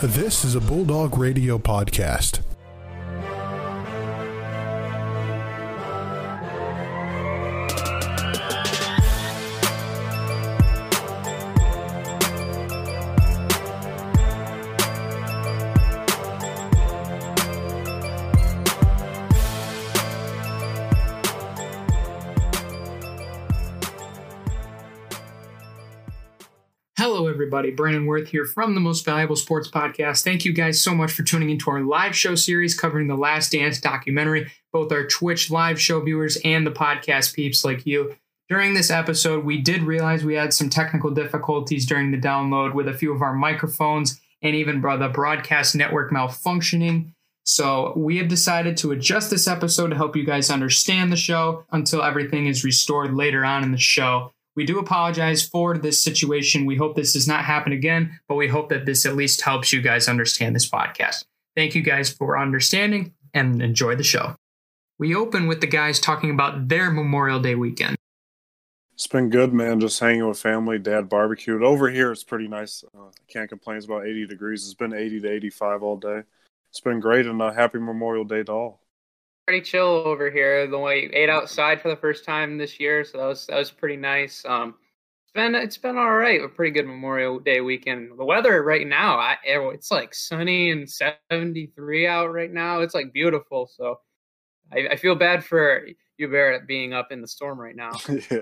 This is a Bulldog Radio podcast. Everybody. Brandon Worth here from the Most Valuable Sports Podcast. Thank you guys so much for tuning into our live show series covering the Last Dance documentary, both our Twitch live show viewers and the podcast peeps like you. During this episode, we did realize we had some technical difficulties during the download with a few of our microphones and even the broadcast network malfunctioning. So we have decided to adjust this episode to help you guys understand the show until everything is restored later on in the show. We do apologize for this situation. We hope this does not happen again, but we hope that this at least helps you guys understand this podcast. Thank you guys for understanding and enjoy the show. We open with the guys talking about their Memorial Day weekend. It's been good, man. Just hanging with family. Dad barbecued. Over here, it's pretty nice. Uh, can't complain. It's about 80 degrees. It's been 80 to 85 all day. It's been great, and a happy Memorial Day to all pretty chill over here. The way ate outside for the first time this year, so that was that was pretty nice. Um, it's been it's been all right. A pretty good Memorial Day weekend. The weather right now, I, it's like sunny and seventy three out right now. It's like beautiful. So I, I feel bad for you, Barrett, being up in the storm right now. yeah.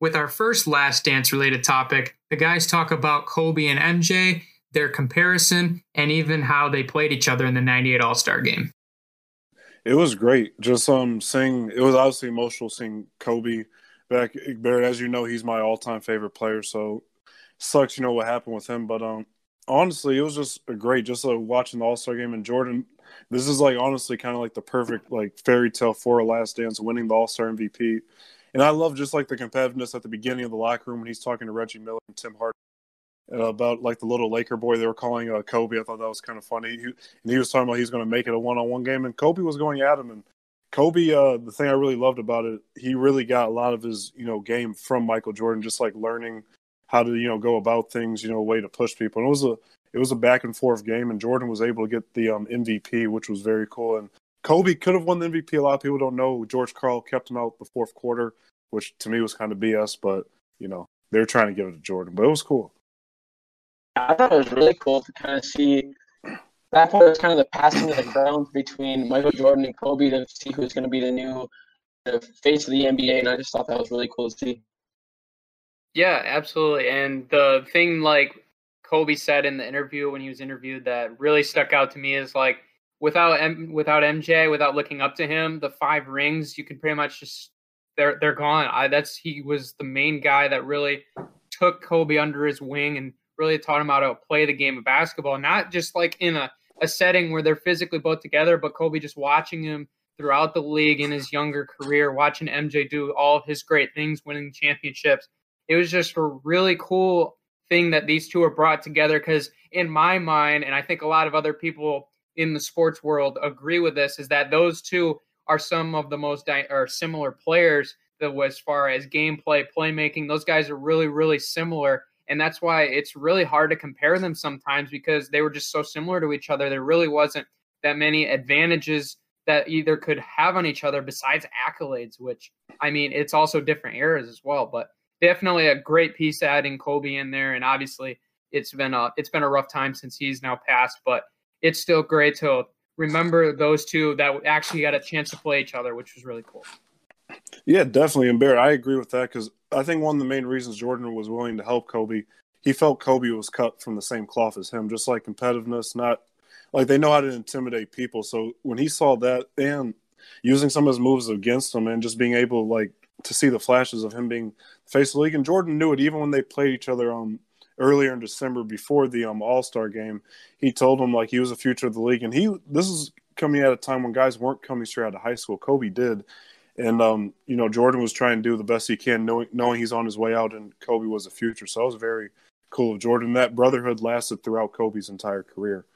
With our first last dance related topic, the guys talk about Kobe and MJ, their comparison, and even how they played each other in the 98 All Star game. It was great. Just um seeing it was obviously emotional seeing Kobe back. Barrett, as you know, he's my all time favorite player. So sucks, you know, what happened with him. But um honestly, it was just great just like watching the All Star game and Jordan. This is like honestly kind of like the perfect like fairy tale for a last dance, winning the All Star MVP. And I love just like the competitiveness at the beginning of the locker room when he's talking to Reggie Miller and Tim Hardaway uh, about like the little Laker boy they were calling uh, Kobe. I thought that was kind of funny. He, and he was talking about he's going to make it a one-on-one game, and Kobe was going at him. And Kobe, uh, the thing I really loved about it, he really got a lot of his you know game from Michael Jordan, just like learning how to you know go about things, you know, a way to push people. And it was a it was a back and forth game, and Jordan was able to get the um, MVP, which was very cool. And Kobe could have won the MVP. A lot of people don't know. George Karl kept him out the fourth quarter, which to me was kind of BS, but you know they're trying to give it to Jordan. But it was cool. I thought it was really cool to kind of see that point was kind of the passing of the crown between Michael Jordan and Kobe to see who's going to be the new the face of the NBA, and I just thought that was really cool to see. Yeah, absolutely. And the thing like Kobe said in the interview when he was interviewed that really stuck out to me is like without M- without MJ, without looking up to him, the five rings you can pretty much just they're they're gone. I, that's he was the main guy that really took Kobe under his wing and really taught him how to play the game of basketball, not just like in a, a setting where they're physically both together, but Kobe just watching him throughout the league in his younger career, watching MJ do all of his great things, winning championships. It was just a really cool thing that these two are brought together because, in my mind, and I think a lot of other people in the sports world agree with this, is that those two are some of the most di- or similar players that, as far as gameplay, playmaking, those guys are really, really similar. And that's why it's really hard to compare them sometimes because they were just so similar to each other. There really wasn't that many advantages that either could have on each other besides accolades, which I mean, it's also different eras as well. But definitely a great piece adding Kobe in there. And obviously it's been a it's been a rough time since he's now passed, but it's still great to remember those two that actually got a chance to play each other, which was really cool. Yeah, definitely. And Barrett, I agree with that because I think one of the main reasons Jordan was willing to help Kobe, he felt Kobe was cut from the same cloth as him, just like competitiveness, not like they know how to intimidate people. So when he saw that and using some of his moves against him and just being able like to see the flashes of him being the face of the league, and Jordan knew it even when they played each other um earlier in December before the um All Star game. He told him like he was the future of the league, and he this is coming at a time when guys weren't coming straight out of high school. Kobe did, and um, you know, Jordan was trying to do the best he can, knowing knowing he's on his way out, and Kobe was the future. So that was very cool of Jordan. That brotherhood lasted throughout Kobe's entire career.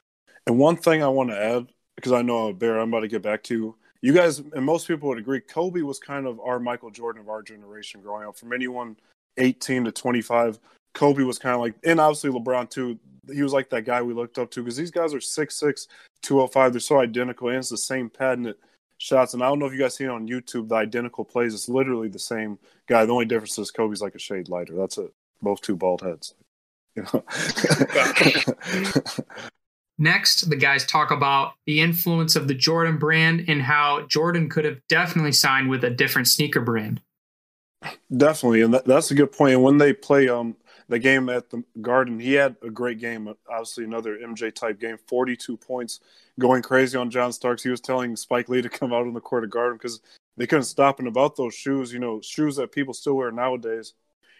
And one thing I want to add, because I know Bear, I'm about to get back to you guys, and most people would agree, Kobe was kind of our Michael Jordan of our generation growing up. From anyone 18 to 25, Kobe was kind of like, and obviously LeBron too. he was like that guy we looked up to because these guys are 6'6", 205. They're so identical, and it's the same patented shots. And I don't know if you guys seen on YouTube the identical plays. It's literally the same guy. The only difference is Kobe's like a shade lighter. That's it. Both two bald heads. You know. Next, the guys talk about the influence of the Jordan brand and how Jordan could have definitely signed with a different sneaker brand. Definitely, and that, that's a good point. And when they play um the game at the Garden, he had a great game. Obviously, another MJ type game, forty-two points, going crazy on John Starks. He was telling Spike Lee to come out on the court of Garden because they couldn't stop him about those shoes. You know, shoes that people still wear nowadays.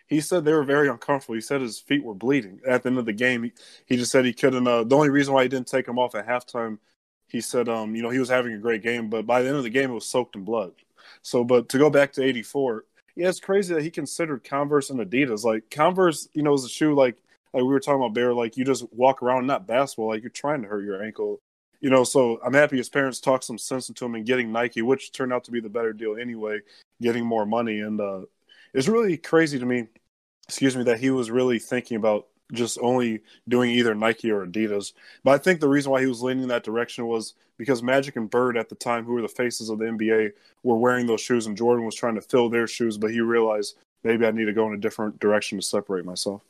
He said they were very uncomfortable. He said his feet were bleeding at the end of the game. He, he just said he couldn't. Uh, the only reason why he didn't take them off at halftime, he said, um, you know, he was having a great game, but by the end of the game, it was soaked in blood. So, but to go back to '84, yeah, it's crazy that he considered Converse and Adidas. Like Converse, you know, is a shoe like like we were talking about Bear. Like you just walk around, not basketball. Like you're trying to hurt your ankle. You know, so I'm happy his parents talked some sense into him and getting Nike, which turned out to be the better deal anyway, getting more money. And uh, it's really crazy to me, excuse me, that he was really thinking about just only doing either Nike or Adidas. But I think the reason why he was leaning that direction was because Magic and Bird at the time, who were the faces of the NBA, were wearing those shoes, and Jordan was trying to fill their shoes, but he realized maybe I need to go in a different direction to separate myself.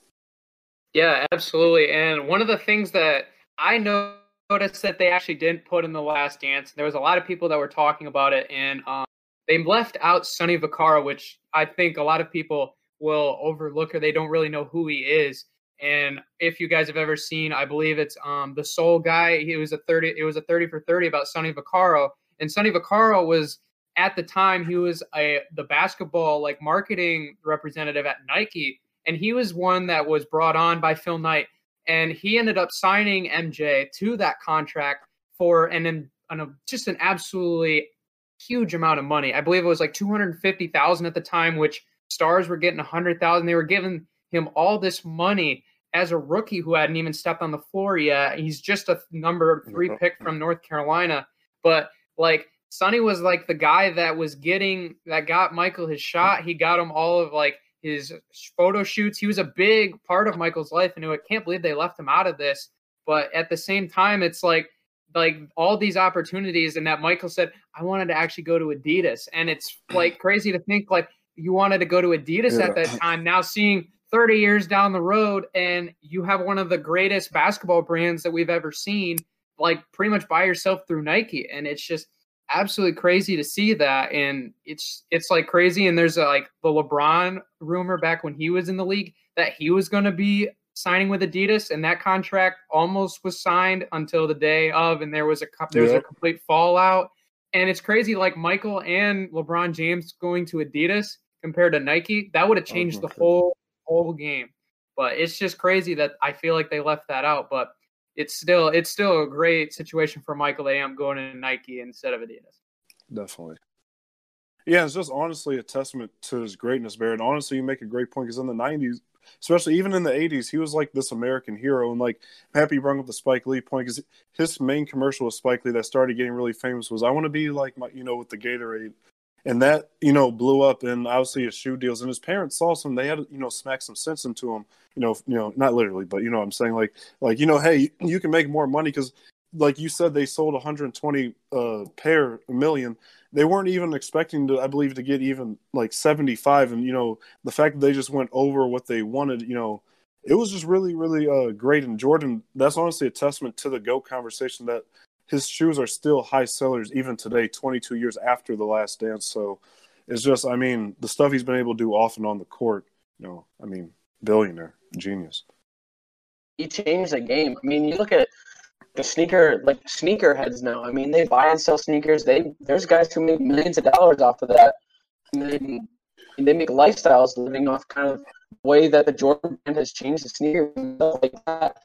Yeah, absolutely. And one of the things that I noticed that they actually didn't put in the last dance, there was a lot of people that were talking about it, and um, they left out Sonny Vaccaro, which I think a lot of people will overlook or they don't really know who he is. And if you guys have ever seen, I believe it's um the Soul Guy. He was a thirty. It was a thirty for thirty about Sonny Vaccaro, and Sonny Vaccaro was at the time he was a the basketball like marketing representative at Nike, and he was one that was brought on by Phil Knight, and he ended up signing MJ to that contract for an an, an just an absolutely huge amount of money. I believe it was like two hundred fifty thousand at the time, which stars were getting a hundred thousand. They were giving him all this money as a rookie who hadn't even stepped on the floor yet. He's just a number three pick from North Carolina. But like Sonny was like the guy that was getting that got Michael his shot. He got him all of like his photo shoots. He was a big part of Michael's life, and I can't believe they left him out of this. But at the same time, it's like like all these opportunities, and that Michael said, I wanted to actually go to Adidas, and it's like crazy to think like you wanted to go to Adidas yeah. at that time. Now seeing 30 years down the road and you have one of the greatest basketball brands that we've ever seen like pretty much by yourself through Nike. And it's just absolutely crazy to see that. And it's it's like crazy. And there's a, like the LeBron rumor back when he was in the league that he was going to be signing with Adidas and that contract almost was signed until the day of and there was a there was yep. a complete fallout. And it's crazy like Michael and LeBron James going to Adidas compared to Nike that would have oh, changed oh, the whole whole game. But it's just crazy that I feel like they left that out. But it's still it's still a great situation for Michael Am going to Nike instead of Adidas. Definitely. Yeah, it's just honestly a testament to his greatness, Barrett. Honestly, you make a great point because in the '90s, especially even in the '80s, he was like this American hero. And like, I'm happy you brought up the Spike Lee point because his main commercial with Spike Lee that started getting really famous was "I want to be like my, you know, with the Gatorade." And that you know blew up and obviously his shoe deals. And his parents saw some they had you know smack some sense into him you know you know not literally but you know i'm saying? Like like you know hey you can make more money because like you said they sold 120 uh pair a million. They weren't even expecting to i believe to get even like 75 and you know the fact that they just went over what they wanted you know it was just really really uh great. And jordan that's honestly a testament to the goat conversation that his shoes are still high sellers even today, 22 years after the last dance. So it's just, I mean, the stuff he's been able to do off and on the court, you know, I mean, billionaire, genius. He changed the game. I mean, you look at the sneaker, like sneaker heads now. I mean, they buy and sell sneakers. They there's guys who make millions of dollars off of that. they, they make lifestyles living off kind of the way that the Jordan brand has changed the sneaker and stuff like that.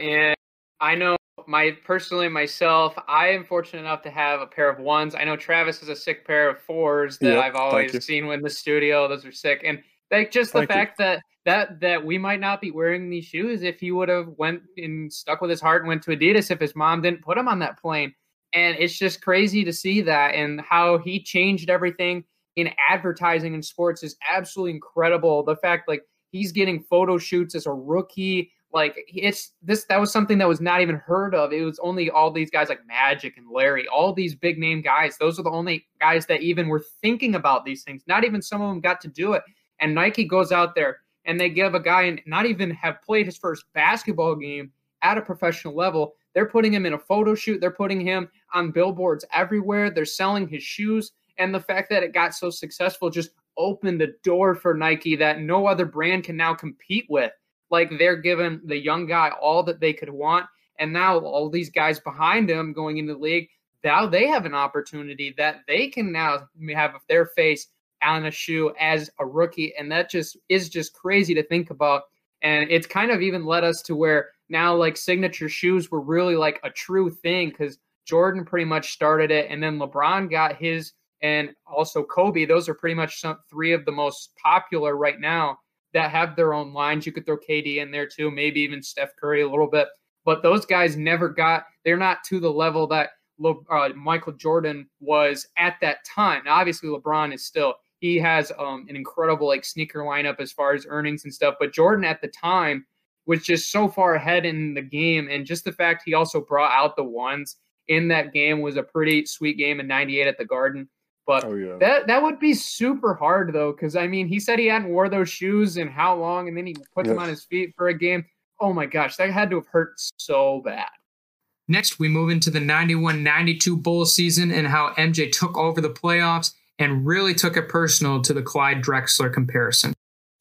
And I know my personally myself, I am fortunate enough to have a pair of ones. I know Travis has a sick pair of fours that yep, I've always seen in the studio. Those are sick, and like just the thank fact you. that that that we might not be wearing these shoes if he would have went and stuck with his heart and went to Adidas if his mom didn't put him on that plane. And it's just crazy to see that and how he changed everything in advertising and sports is absolutely incredible. The fact like he's getting photo shoots as a rookie Like it's this that was something that was not even heard of. It was only all these guys like Magic and Larry, all these big name guys. Those are the only guys that even were thinking about these things. Not even some of them got to do it. And Nike goes out there and they give a guy and not even have played his first basketball game at a professional level. They're putting him in a photo shoot. They're putting him on billboards everywhere. They're selling his shoes. And the fact that it got so successful just opened the door for Nike that no other brand can now compete with. Like they're giving the young guy all that they could want. And now all these guys behind him going into the league, now they have an opportunity that they can now have their face on a shoe as a rookie. And that just is just crazy to think about. And it's kind of even led us to where now like signature shoes were really like a true thing because Jordan pretty much started it. And then LeBron got his and also Kobe. Those are pretty much some three of the most popular right now that have their own lines. You could throw KD in there too, maybe even Steph Curry a little bit. But those guys never got, they're not to the level that Le, uh, Michael Jordan was at that time. Now, obviously, LeBron is still, he has um, an incredible like sneaker lineup as far as earnings and stuff. But Jordan at the time was just so far ahead in the game. And just the fact he also brought out the ones in that game was a pretty sweet game in 98 at the Garden. But oh, yeah. that that would be super hard though, because I mean, he said he hadn't wore those shoes in how long, and then he puts yes. them on his feet for a game. Oh my gosh, that had to have hurt so bad. Next, we move into the 91 92 bowl season and how MJ took over the playoffs and really took it personal to the Clyde Drexler comparison.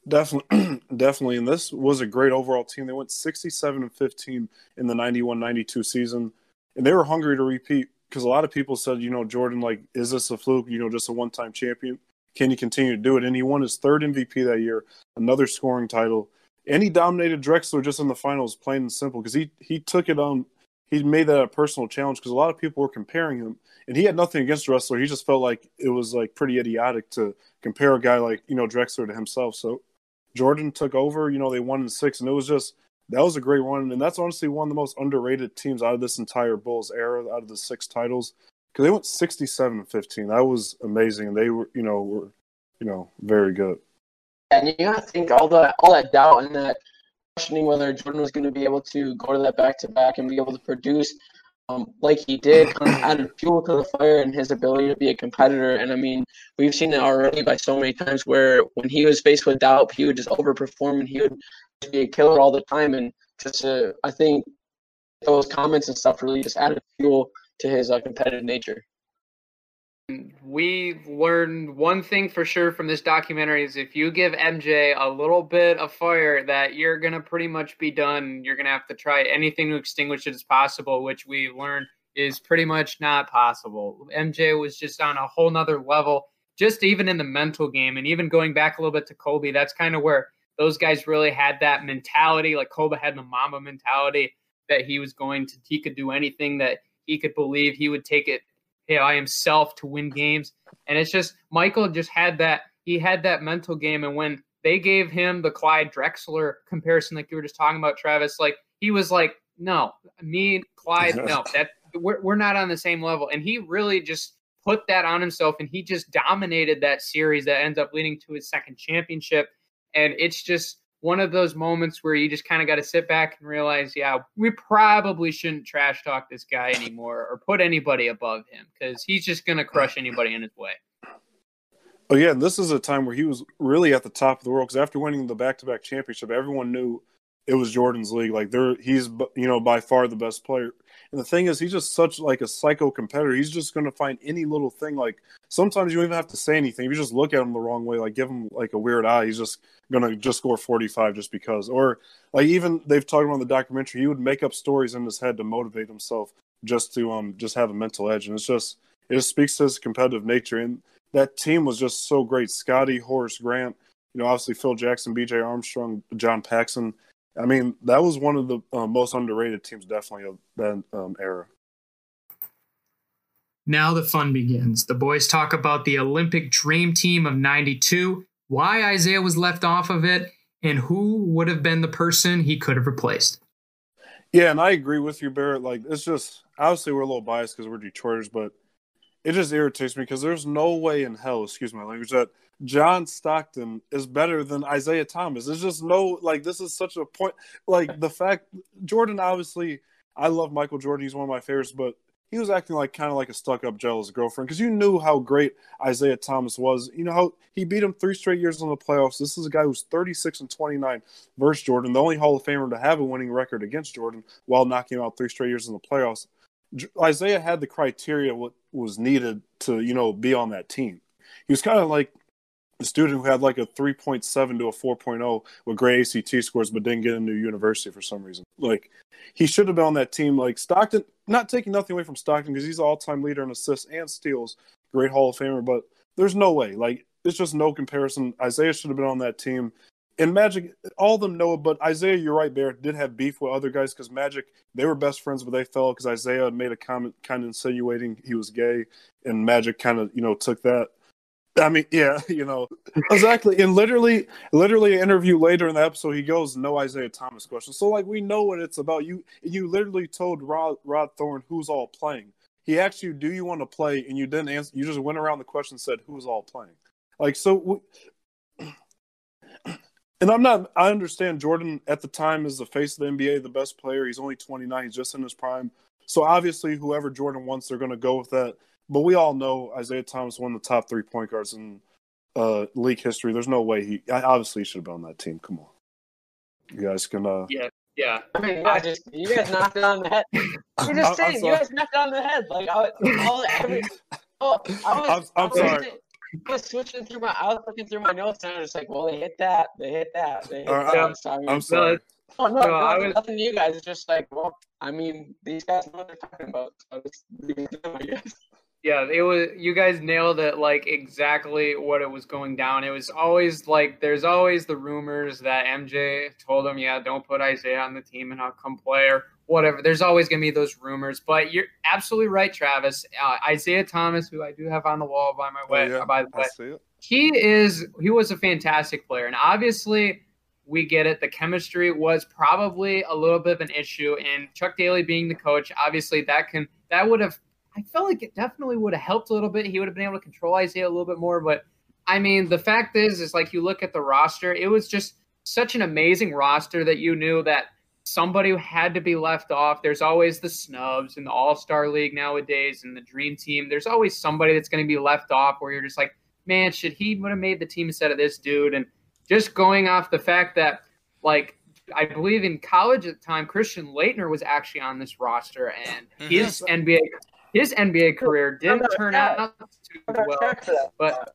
Definitely, definitely. And this was a great overall team. They went 67 and 15 in the 91 92 season, and they were hungry to repeat because a lot of people said, you know, Jordan, like, is this a fluke? You know, just a one time champion? Can he continue to do it? And he won his third MVP that year, another scoring title. And he dominated Drexler just in the finals, plain and simple, because he, he took it on, he made that a personal challenge because a lot of people were comparing him. And he had nothing against Drexler. He just felt like it was like pretty idiotic to compare a guy like, you know, Drexler to himself. So Jordan took over, you know, they won in six, and it was just that was a great run, and that's honestly one of the most underrated teams out of this entire Bulls era, out of the six titles, because they went sixty-seven and fifteen. That was amazing, and they were, you know, were, you know, very good. And you got to think all that, all that doubt and that questioning whether Jordan was going to be able to go to that back-to-back and be able to produce um, like he did, kind of added fuel to the fire and his ability to be a competitor. And I mean, we've seen it already by so many times where when he was faced with doubt, he would just overperform and he would be a killer all the time. And just, uh, I think those comments and stuff really just added fuel to his uh, competitive nature. We learned one thing for sure from this documentary is if you give MJ a little bit of fire, that you're gonna pretty much be done. You're gonna have to try anything to extinguish it as possible, which we learned is pretty much not possible. MJ was just on a whole nother level, just even in the mental game, and even going back a little bit to Kobe. That's kind of where those guys really had that mentality, like Kobe had the Mamba mentality that he was going to, he could do anything that he could believe he would take it by himself to win games. And it's just Michael just had that, he had that mental game. And when they gave him the Clyde Drexler comparison, like you were just talking about, Travis, like he was like, no, me, Clyde, no, that we're, we're not on the same level. And he really just put that on himself and he just dominated that series that ends up leading to his second championship. And it's just one of those moments where you just kind of got to sit back and realize, yeah, we probably shouldn't trash talk this guy anymore or put anybody above him because he's just going to crush anybody in his way. Oh yeah, And this is a time where he was really at the top of the world because after winning the back-to-back championship, everyone knew it was Jordan's league. Like there, he's you know by far the best player. And the thing is, he's just such like a psycho competitor. He's just going to find any little thing. Like sometimes you don't even have to say anything. If you just look at him the wrong way, like give him like a weird eye, he's just to just score 45 just because. Or like even they've talked about the documentary, he would make up stories in his head to motivate himself just to um just have a mental edge. And it's just it just speaks to his competitive nature. And that team was just so great. Scottie, Horace Grant, you know, obviously Phil Jackson, B.J. Armstrong, John Paxson. I mean, that was one of the uh, most underrated teams, definitely of that um, era. Now the fun begins. The boys talk about the Olympic Dream Team of 92, why Isiah was left off of it, and who would have been the person he could have replaced. Yeah, and I agree with you, Barrett. Like, it's just, obviously, we're a little biased because we're Detroiters, but it just irritates me because there's no way in hell, excuse my language, that John Stockton is better than Isiah Thomas. There's just no like this is such a point. Like the fact Jordan obviously I love Michael Jordan. He's one of my favorites, but he was acting like kind of like a stuck up jealous girlfriend because you knew how great Isiah Thomas was. You know how he beat him three straight years in the playoffs. This is a guy who's 36 and 29 versus Jordan, the only Hall of Famer to have a winning record against Jordan while knocking him out three straight years in the playoffs. Isiah had the criteria what was needed to you know be on that team. He was kind of like a student who had like a 3.7 to a 4.0 with great ACT scores, but didn't get into university for some reason. Like he should have been on that team. Like Stockton, not taking nothing away from Stockton because he's all-time leader in assists and steals, great Hall of Famer. But there's no way. Like it's just no comparison. Isiah should have been on that team. And Magic, all of them know it, but Isiah, you're right, Barrett, did have beef with other guys because Magic, they were best friends, but they fell because Isiah made a comment kind of insinuating he was gay, and Magic kind of, you know, took that. I mean, yeah, you know, exactly. And literally, literally, an interview later in the episode, he goes, "No Isiah Thomas question." So, like, we know what it's about. You, you literally told Rod, Rod Thorn who's all playing. He asked you, "Do you want to play?" And you didn't answer. You just went around the question, and said, "Who's all playing?" Like, so. We, And I'm not. I understand Jordan at the time is the face of the NBA, the best player. He's only 29. He's just in his prime. So obviously, whoever Jordan wants, they're going to go with that. But we all know Isiah Thomas, one of the top three point guards in uh, league history. There's no way he obviously he should have been on that team. Come on, you guys can. Uh, yeah, yeah. I mean, you guys, you guys knocked it on the head. You're just saying, you guys knocked it on the head. Like, I, all, every, oh, I was, I'm, I'm I sorry. I was switching through my, I was looking through my notes and I was just like, well, they hit that, they hit that, they hit All right, that. I'm- sorry. I mean, I'm sorry. Oh no, No, no, I was- nothing to you guys. It's just like, well, I mean, these guys know what they're talking about. So just leave it to them, I guess. Yeah, it was. You guys nailed it. Like exactly what it was going down. It was always like there's always the rumors that MJ told him, yeah, don't put Isiah on the team and I'll come play or whatever. There's always gonna be those rumors. But you're absolutely right, Travis. Uh, Isiah Thomas, who I do have on the wall by my way, Oh, yeah, by the way, I see it. he is he was a fantastic player and obviously we get it the chemistry was probably a little bit of an issue and chuck daly being the coach obviously that can that would have i felt like it definitely would have helped a little bit. He would have been able to control isiah a little bit more but i mean the fact is is like you look at the roster it was just such an amazing roster that you knew that somebody had to be left off. There's always the snubs in the all-star league nowadays and the dream team. There's always somebody that's going to be left off where you're just like man, should he would have made the team instead of this dude? And just going off the fact that, like, I believe in college at the time, Christian Laettner was actually on this roster, and mm-hmm. his NBA his NBA career didn't turn out too well. But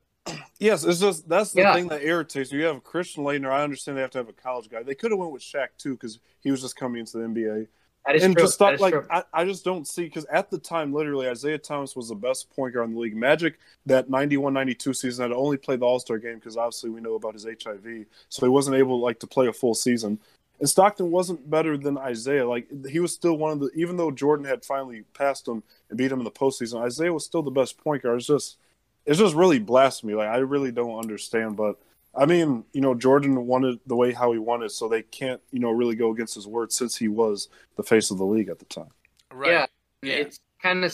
Yes, it's just that's the Yeah. thing that irritates me. You have Christian Laettner. I understand they have to have a college guy. They could have went with Shaq too because he was just coming into the NBA. that is and true. to stop, that is like true. I, I just don't see because at the time, literally, Isiah Thomas was the best point guard in the league. Magic that 91-92 season had only played the All Star game because obviously we know about his HIV, so he wasn't able like to play a full season. And Stockton wasn't better than Isiah. Like he was still one of the even though Jordan had finally passed him and beat him in the postseason, Isiah was still the best point guard. It's just it's just really blasphemy. Like I really don't understand, but. I mean, you know, Jordan wanted the way how he wanted, so they can't, you know, really go against his word since he was the face of the league at the time. Right. Yeah, Yeah. it's kind of.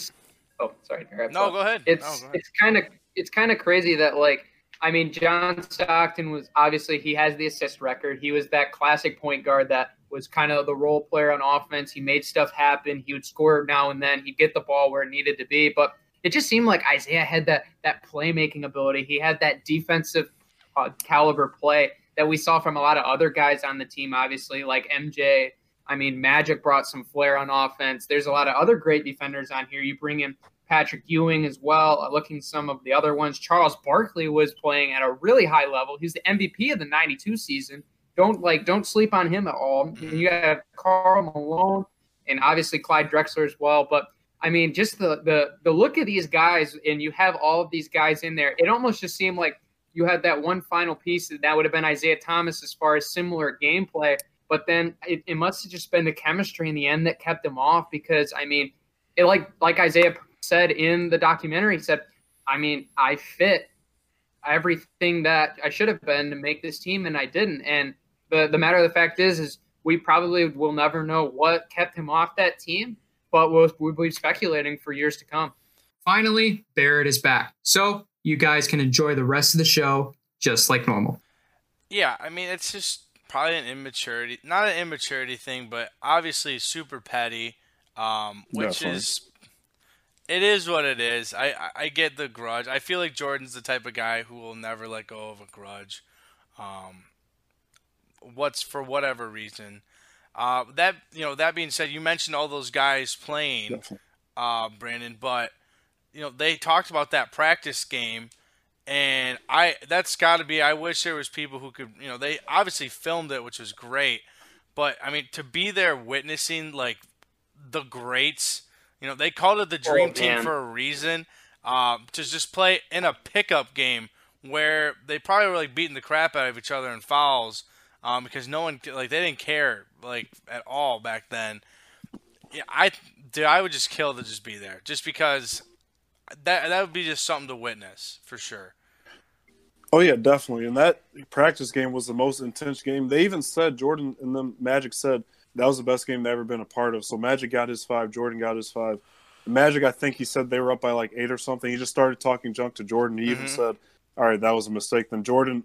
Oh, sorry. No, go ahead. it's No, go ahead. it's kind of it's kind of crazy that like I mean John Stockton was obviously he has the assist record. He was that classic point guard that was kind of the role player on offense. He made stuff happen. He would score now and then. He'd get the ball where it needed to be. But it just seemed like Isiah had that that playmaking ability. He had that defensive uh, caliber play that we saw from a lot of other guys on the team. Obviously, like MJ. I mean, Magic brought some flair on offense. There's a lot of other great defenders on here. You bring in Patrick Ewing as well. Uh, looking some of the other ones, Charles Barkley was playing at a really high level. He's the MVP of the '92 season. Don't like don't sleep on him at all. You have Karl Malone and obviously Clyde Drexler as well. But I mean, just the the the look of these guys, and you have all of these guys in there. It almost just seemed like you had that one final piece that, that would have been Isiah Thomas as far as similar gameplay. But then it, it must have just been the chemistry in the end that kept them off because I mean, it like like Isiah said in the documentary, he said, I mean, I fit everything that I should have been to make this team, and I didn't. And the the matter of the fact is, is we probably will never know what kept him off that team, but we'll, we'll be speculating for years to come. Finally, Barrett is back. So you guys can enjoy the rest of the show just like normal. Yeah, I mean, it's just probably an immaturity, not an immaturity thing, but obviously super petty, um, which Definitely. is, it is what it is. I, I get the grudge. I feel like Jordan's the type of guy who will never let go of a grudge. Um, what's for whatever reason. Uh, that you know, that being said, you mentioned all those guys playing, uh, Brandon, but you know they talked about that practice game, and I that's got to be. I wish there was people who could, you know, they obviously filmed it, which was great, but I mean to be there witnessing like the greats, you know, they called it the dream team for a reason. Um, to just play in a pickup game where they probably were like beating the crap out of each other in fouls, um, because no one like they didn't care like at all back then. Yeah, I dude, I would just kill to just be there, just because that that would be just something to witness for sure. Oh yeah, definitely. And that practice game was the most intense game. They even said Jordan and the Magic said that was the best game they've ever been a part of. So Magic got his five, Jordan got his five. Magic, I think he said they were up by like eight or something. He just started talking junk to Jordan. He even Mhm. said, "All right, that was a mistake." Then Jordan,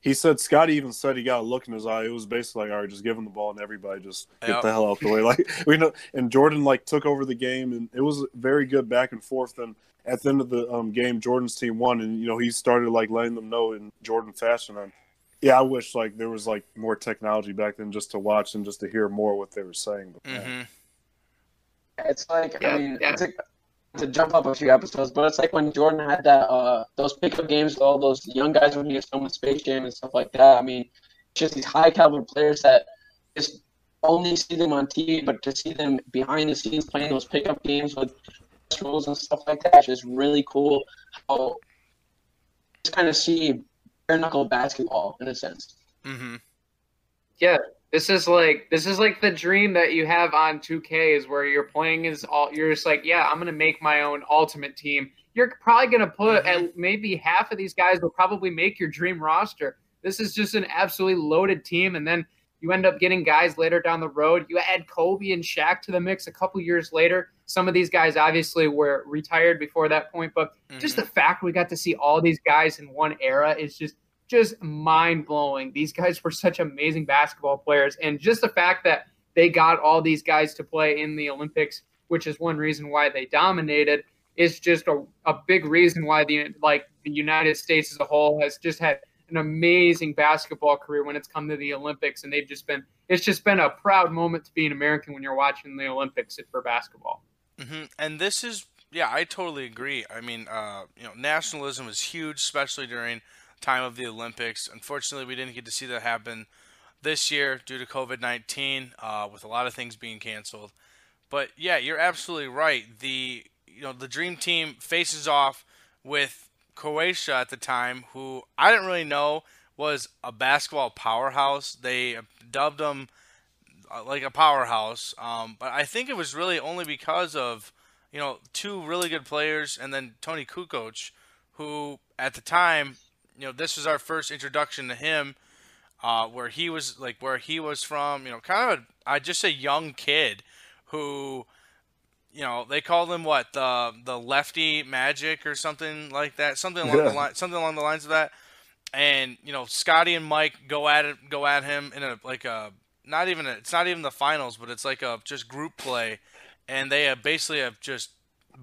he said Scottie even said he got a look in his eye. It was basically like, "All right, just give him the ball and everybody just get Yep. the hell out the way." Like we know, and Jordan like took over the game, and it was very good back and forth. And at the end of the um, game, Jordan's team won, and you know he started like letting them know in Jordan fashion. And yeah, I wish like there was like more technology back then just to watch and just to hear more what they were saying. But, man, hmm It's like Yeah, I mean, yeah. it's like to jump up a few episodes, but it's like when Jordan had that uh those pickup games with all those young guys when he was filming Space Jam and stuff like that. I mean, it's just these high caliber players that just only see them on TV, but to see them behind the scenes playing those pickup games with rules and stuff like that is just really cool. How just kind of see bare knuckle basketball in a sense. hmm Yeah, this is like this is like the dream that you have on 2K is where you're playing is all you're just like, yeah, I'm gonna make my own ultimate team. You're probably gonna put Mhm. at maybe half of these guys will probably make your dream roster. This is just an absolutely loaded team, and then you end up getting guys later down the road. You add Kobe and Shaq to the mix a couple years later. Some of these guys obviously were retired before that point, but just the fact we got to see all these guys in one era is just just mind blowing. These guys were such amazing basketball players, and just the fact that they got all these guys to play in the Olympics, which is one reason why they dominated, is just a, a big reason why the like the United States as a whole has just had an amazing basketball career when it's come to the Olympics, and they've just been it's just been a proud moment to be an American when you're watching the Olympics for basketball. hmm And this is, yeah, I totally agree. I mean, uh, you know, nationalism is huge, especially during time of the Olympics. Unfortunately, we didn't get to see that happen this year due to COVID nineteen, uh, with a lot of things being canceled. But yeah, you're absolutely right. The you know the dream team faces off with Croatia at the time, who I didn't really know was a basketball powerhouse. They dubbed them uh, like a powerhouse. Um, but I think it was really only because of you know two really good players and then Toni Kukoc, who at the time you know this was our first introduction to him, uh, where he was like where he was from. You know, kind of a I just a young kid who. You know, they called him what the the lefty magic or something like that, something along the line, something along the lines of that. And you know, Scottie and Mike go at it, go at him in a like a not even a, it's not even the finals, but it's like a just group play, and they have basically have just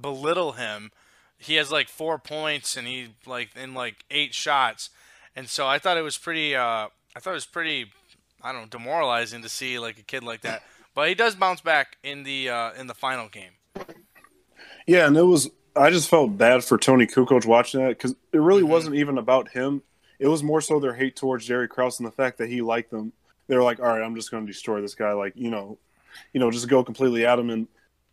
belittle him. He has like four points, and he like in like eight shots, and so I thought it was pretty. Uh, I thought it was pretty. I don't know, demoralizing to see like a kid like that. But he does bounce back in the uh, in the final game. Yeah, and it was. I just felt bad for Toni Kukoc watching that because it really Mhm. wasn't even about him. It was more so their hate towards Jerry Krause and the fact that he liked them. They were like, "All right, I'm just going to destroy this guy." Like, you know, you know, just go completely at him. And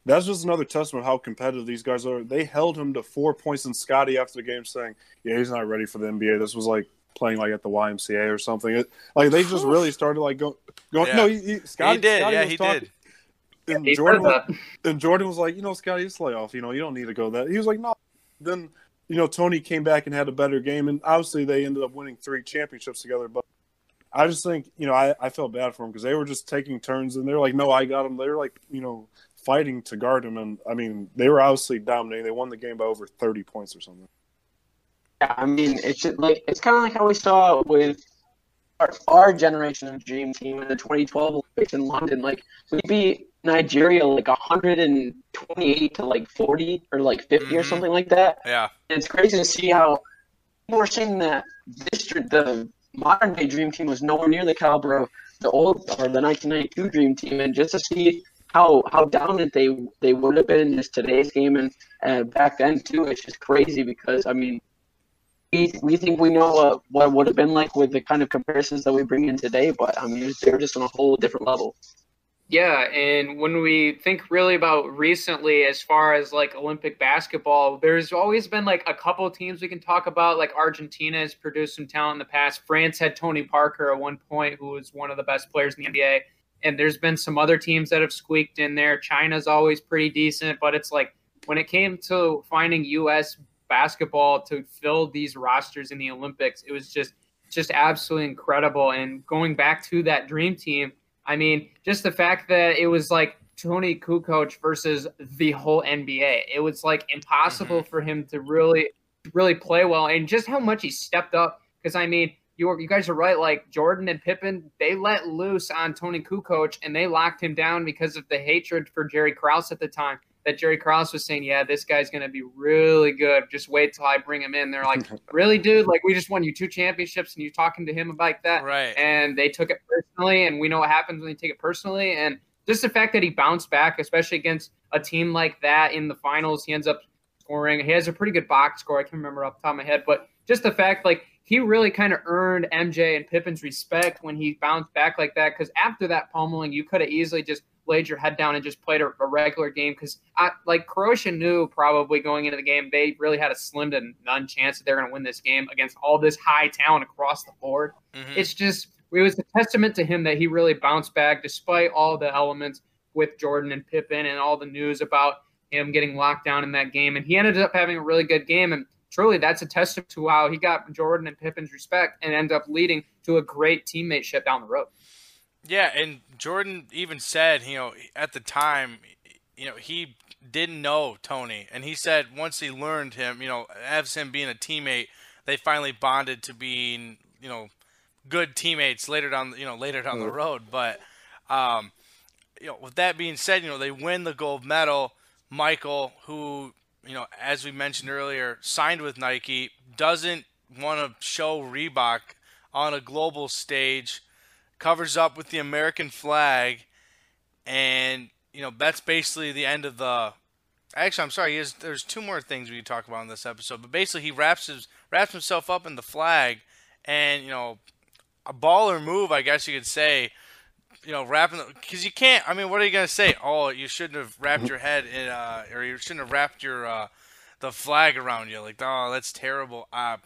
that's just another testament of how competitive these guys are. They held him to four points in Scottie after the game, saying, "Yeah, he's not ready for the NBA." This was like playing like at the YMCA or something. It, like they just really started like going. going Yeah. No, he, he, Scottie, he did, Scottie yeah, was he talking, did. And He Jordan was, that. and Jordan was like, you know, Scottie, it's layoff. You know, you don't need to go that. He was like, no. Then, you know, Tony came back and had a better game, and obviously they ended up winning three championships together. But I just think, you know, I, I felt bad for them because they were just taking turns, and they're like, no, I got him. They're like, you know, fighting to guard him, and I mean, they were obviously dominating. They won the game by over thirty points or something. Yeah, I mean, it's like it's kind of like how we saw with our, our generation of Dream Team in the 2012 Olympics in London. Like we beat Nigeria like 128 to like 40 or like 50 or Mhm. something like that. Yeah. And it's crazy to see how people are saying that this the modern day Dream Team was nowhere near the caliber of the old or the 1992 Dream Team, and just to see how how dominant they they would have been in just today's game and uh, back then too, it's just crazy because I mean. We, we think we know what, what it would have been like with the kind of comparisons that we bring in today, but I mean, they're just on a whole different level. Yeah, and when we think really about recently, as far as like Olympic basketball, there's always been like a couple teams we can talk about. Like Argentina has produced some talent in the past. France had Tony Parker at one point, who was one of the best players in the NBA. And there's been some other teams that have squeaked in there. China's always pretty decent, but it's like when it came to finding U.S. basketball to fill these rosters in the Olympics, it was just just absolutely incredible. And going back to that dream team, I mean, just the fact that it was like Toni Kukoc versus the whole NBA. It was like impossible mm-hmm. for him to really, really play well, and just how much he stepped up. Because I mean, you were, you guys are right. Like Jordan and Pippen, they let loose on Toni Kukoc, and they locked him down because of the hatred for Jerry Krause at the time. That Jerry Krause was saying, "Yeah, this guy's going to be really good. Just wait till I bring him in." They're like, "Really, dude? Like we just won you two championships, and you're talking to him about that?" Right. and they took it personally and we know what happens when they take it personally and just the fact that he bounced back especially against a team like that in the finals he ends up scoring he has a pretty good box score i can't remember off the top of my head but just the fact like he really kind of earned mj and pippen's respect when he bounced back like that because after that pummeling you could have easily just laid your head down and just played a, a regular game because like croatia knew probably going into the game they really had a slim to none chance that they're going to win this game against all this high talent across the board Mhm. it's just it was a testament to him that he really bounced back despite all the elements with Jordan and Pippen and all the news about him getting locked down in that game. And he ended up having a really good game. And truly, that's a testament to how he got Jordan and Pippen's respect and end up leading to a great teammateship down the road. Yeah, and Jordan even said, you know, at the time, you know, he didn't know Tony, and he said once he learned him, you know, as him being a teammate, they finally bonded to being, you know, good teammates later down, you know, later down the road. But, um, you know, with that being said, you know, they win the gold medal. Michael, who, you know, as we mentioned earlier, signed with Nike, doesn't want to show Reebok on a global stage covers up with the American flag, and you know that's basically the end of the. Actually, I'm sorry. Has, there's two more things we can talk about in this episode, but basically he wraps his wraps himself up in the flag, and you know, a baller move, I guess you could say. You know, wrapping because you can't. I mean, what are you gonna say? Oh, you shouldn't have wrapped your head in, uh, or you shouldn't have wrapped your uh, the flag around you. Like, oh, that's terrible. Uh,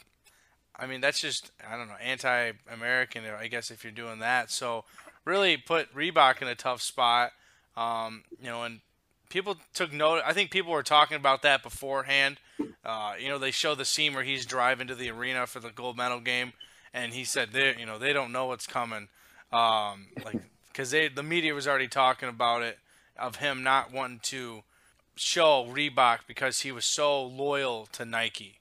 I mean, that's just I don't know, anti-American, I guess, if you're doing that. So, really put Reebok in a tough spot. Um, you know, and people took note. I think people were talking about that beforehand. Uh, you know, they show the scene where he's driving to the arena for the gold medal game, and he said they, you know, they don't know what's coming, um, like because they the media was already talking about it of him not wanting to show Reebok because he was so loyal to Nike.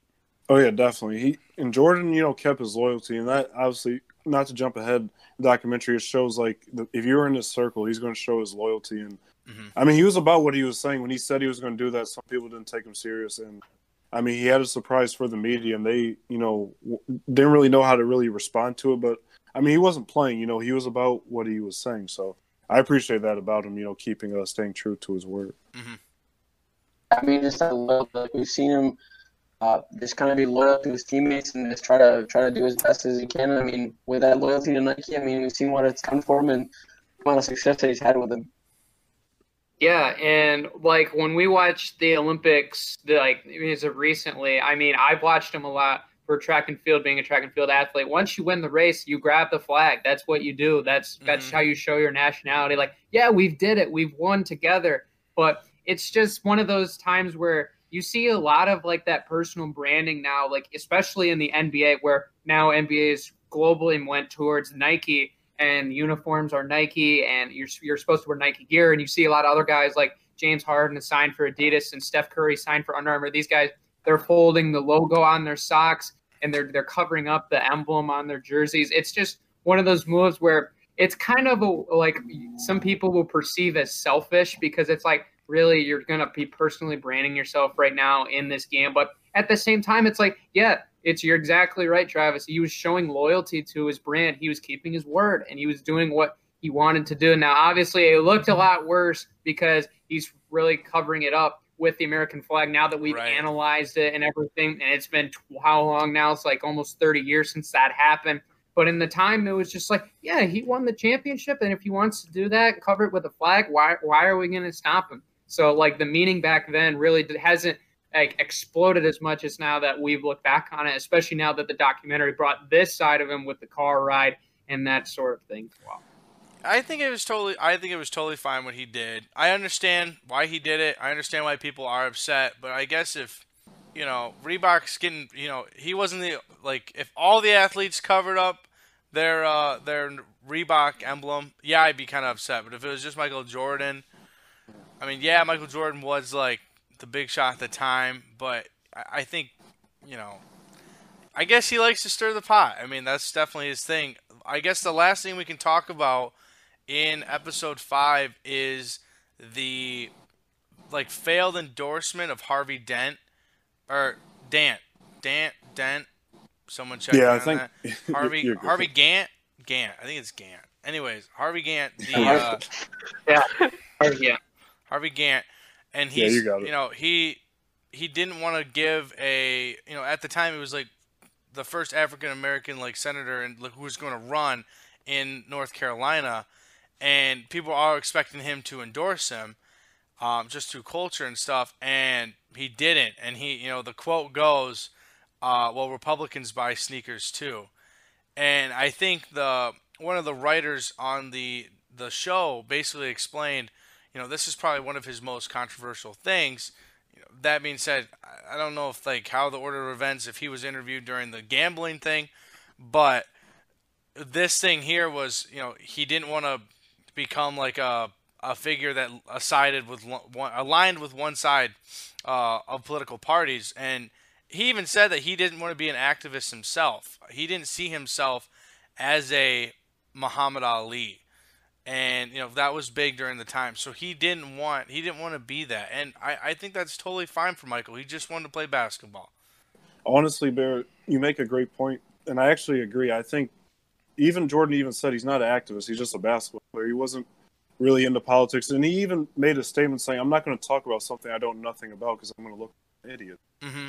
Oh yeah, definitely. He and Jordan, you know, kept his loyalty, and that obviously not to jump ahead. The documentary it shows like the, if you were in his circle, he's going to show his loyalty, and Mhm. I mean, he was about what he was saying when he said he was going to do that. Some people didn't take him serious, and I mean, he had a surprise for the media, and they, you know, w- didn't really know how to really respond to it. But I mean, he wasn't playing. You know, he was about what he was saying. So I appreciate that about him. You know, keeping uh, staying true to his word. I mean, just that loyalty. Like we've seen him uh, just kind of be loyal to his teammates and just try to try to do as best as he can. I mean, with that loyalty to Nike, I mean, we've seen what it's done for him and the amount of success that he's had with him. Yeah, and like when we watched the Olympics, the, like as of recently, I mean, I've watched them a lot for track and field, being a track and field athlete. Once you win the race, you grab the flag. That's what you do. That's that's Mhm. how you show your nationality. Like, yeah, we've did it. We've won together. But it's just one of those times where you see a lot of like that personal branding now, like especially in the NBA, where now NBA is globally went towards Nike and uniforms are Nike and you're you're supposed to wear Nike gear and you see a lot of other guys like James Harden is signed for Adidas and Steph Curry signed for Under Armour. These guys they're folding the logo on their socks. And they're they're covering up the emblem on their jerseys. It's just one of those moves where it's kind of a, like some people will perceive as selfish because it's like really you're going to be personally branding yourself right now in this game. But at the same time it's like yeah it's you're exactly right travis. He was showing loyalty to his brand. He was keeping his word and he was doing what he wanted to do. Now obviously it looked a lot worse because he's really covering it up with the american flag now that we've Right. analyzed it and everything and it's been how long now it's like almost 30 years since that happened but in the time, it was just like, yeah, he won the championship, and if he wants to do that, cover it with a flag. Why? Why are we going to stop him? So, like the meaning back then really hasn't like exploded as much as now that we've looked back on it. Especially now that the documentary brought this side of him with the car ride and that sort of thing. Wow. I think it was totally. I think it was totally fine what he did. I understand why he did it. I understand why people are upset. But I guess if you know Reebok's getting, you know, he wasn't the like if all the athletes covered up their uh their Reebok emblem, yeah, I'd be kind of upset. But if it was just Michael Jordan, I mean, yeah, Michael Jordan was like the big shot at the time. But I, I think you know. I guess he likes to stir the pot. I mean, that's definitely his thing. I guess the last thing we can talk about in episode five is the like failed endorsement of Harvey Dent or Dant Dant Dent. Someone check Yeah, I on think that. Harvey you're good. Harvey Gantt Gantt. I think it's Gantt. Anyways, Harvey Gantt, the uh, Yeah. yeah. Harvey Gantt, and Yeah, he's you got it. know he he didn't want to give a you know at the time he was like the first African American like senator and like, who was going to run in North Carolina, and people are expecting him to endorse him, um, just through culture and stuff, and he didn't. And he you know the quote goes, uh, "Well, Republicans buy sneakers too," and I think the one of the writers on the the show basically explained, you know, this is probably one of his most controversial things. You know, that being said, I- don't know if like how the order of events if he was interviewed during the gambling thing, but this thing here was, you know, he didn't want to become like a a figure that sided with one, aligned with one side uh, of political parties, and he even said that he didn't want to be an activist himself. He didn't see himself as a Muhammad Ali, and you know that was big during the time. So he didn't want he didn't want to be that, and I, I think that's totally fine for Michael. He just wanted to play basketball. honestly, Barrett, you make a great point, and I actually agree. I think even Jordan even said he's not an activist; he's just a basketball player. He wasn't really into politics, and he even made a statement saying, "I'm not going to talk about something I don't know nothing about because I'm going to look like an idiot." hmm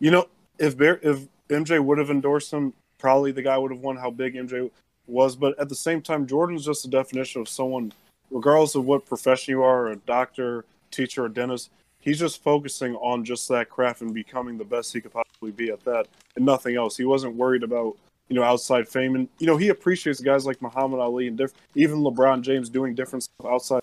You know, if Bear, if MJ would have endorsed him, probably the guy would have won. How big MJ was, but at the same time, Jordan's just the definition of someone, regardless of what profession you are, a doctor, teacher, or dentist. He's just focusing on just that craft and becoming the best he could possibly be at that, and nothing else. He wasn't worried about you know outside fame, and you know he appreciates guys like Muhammad Ali and diff- even LeBron James doing different stuff outside.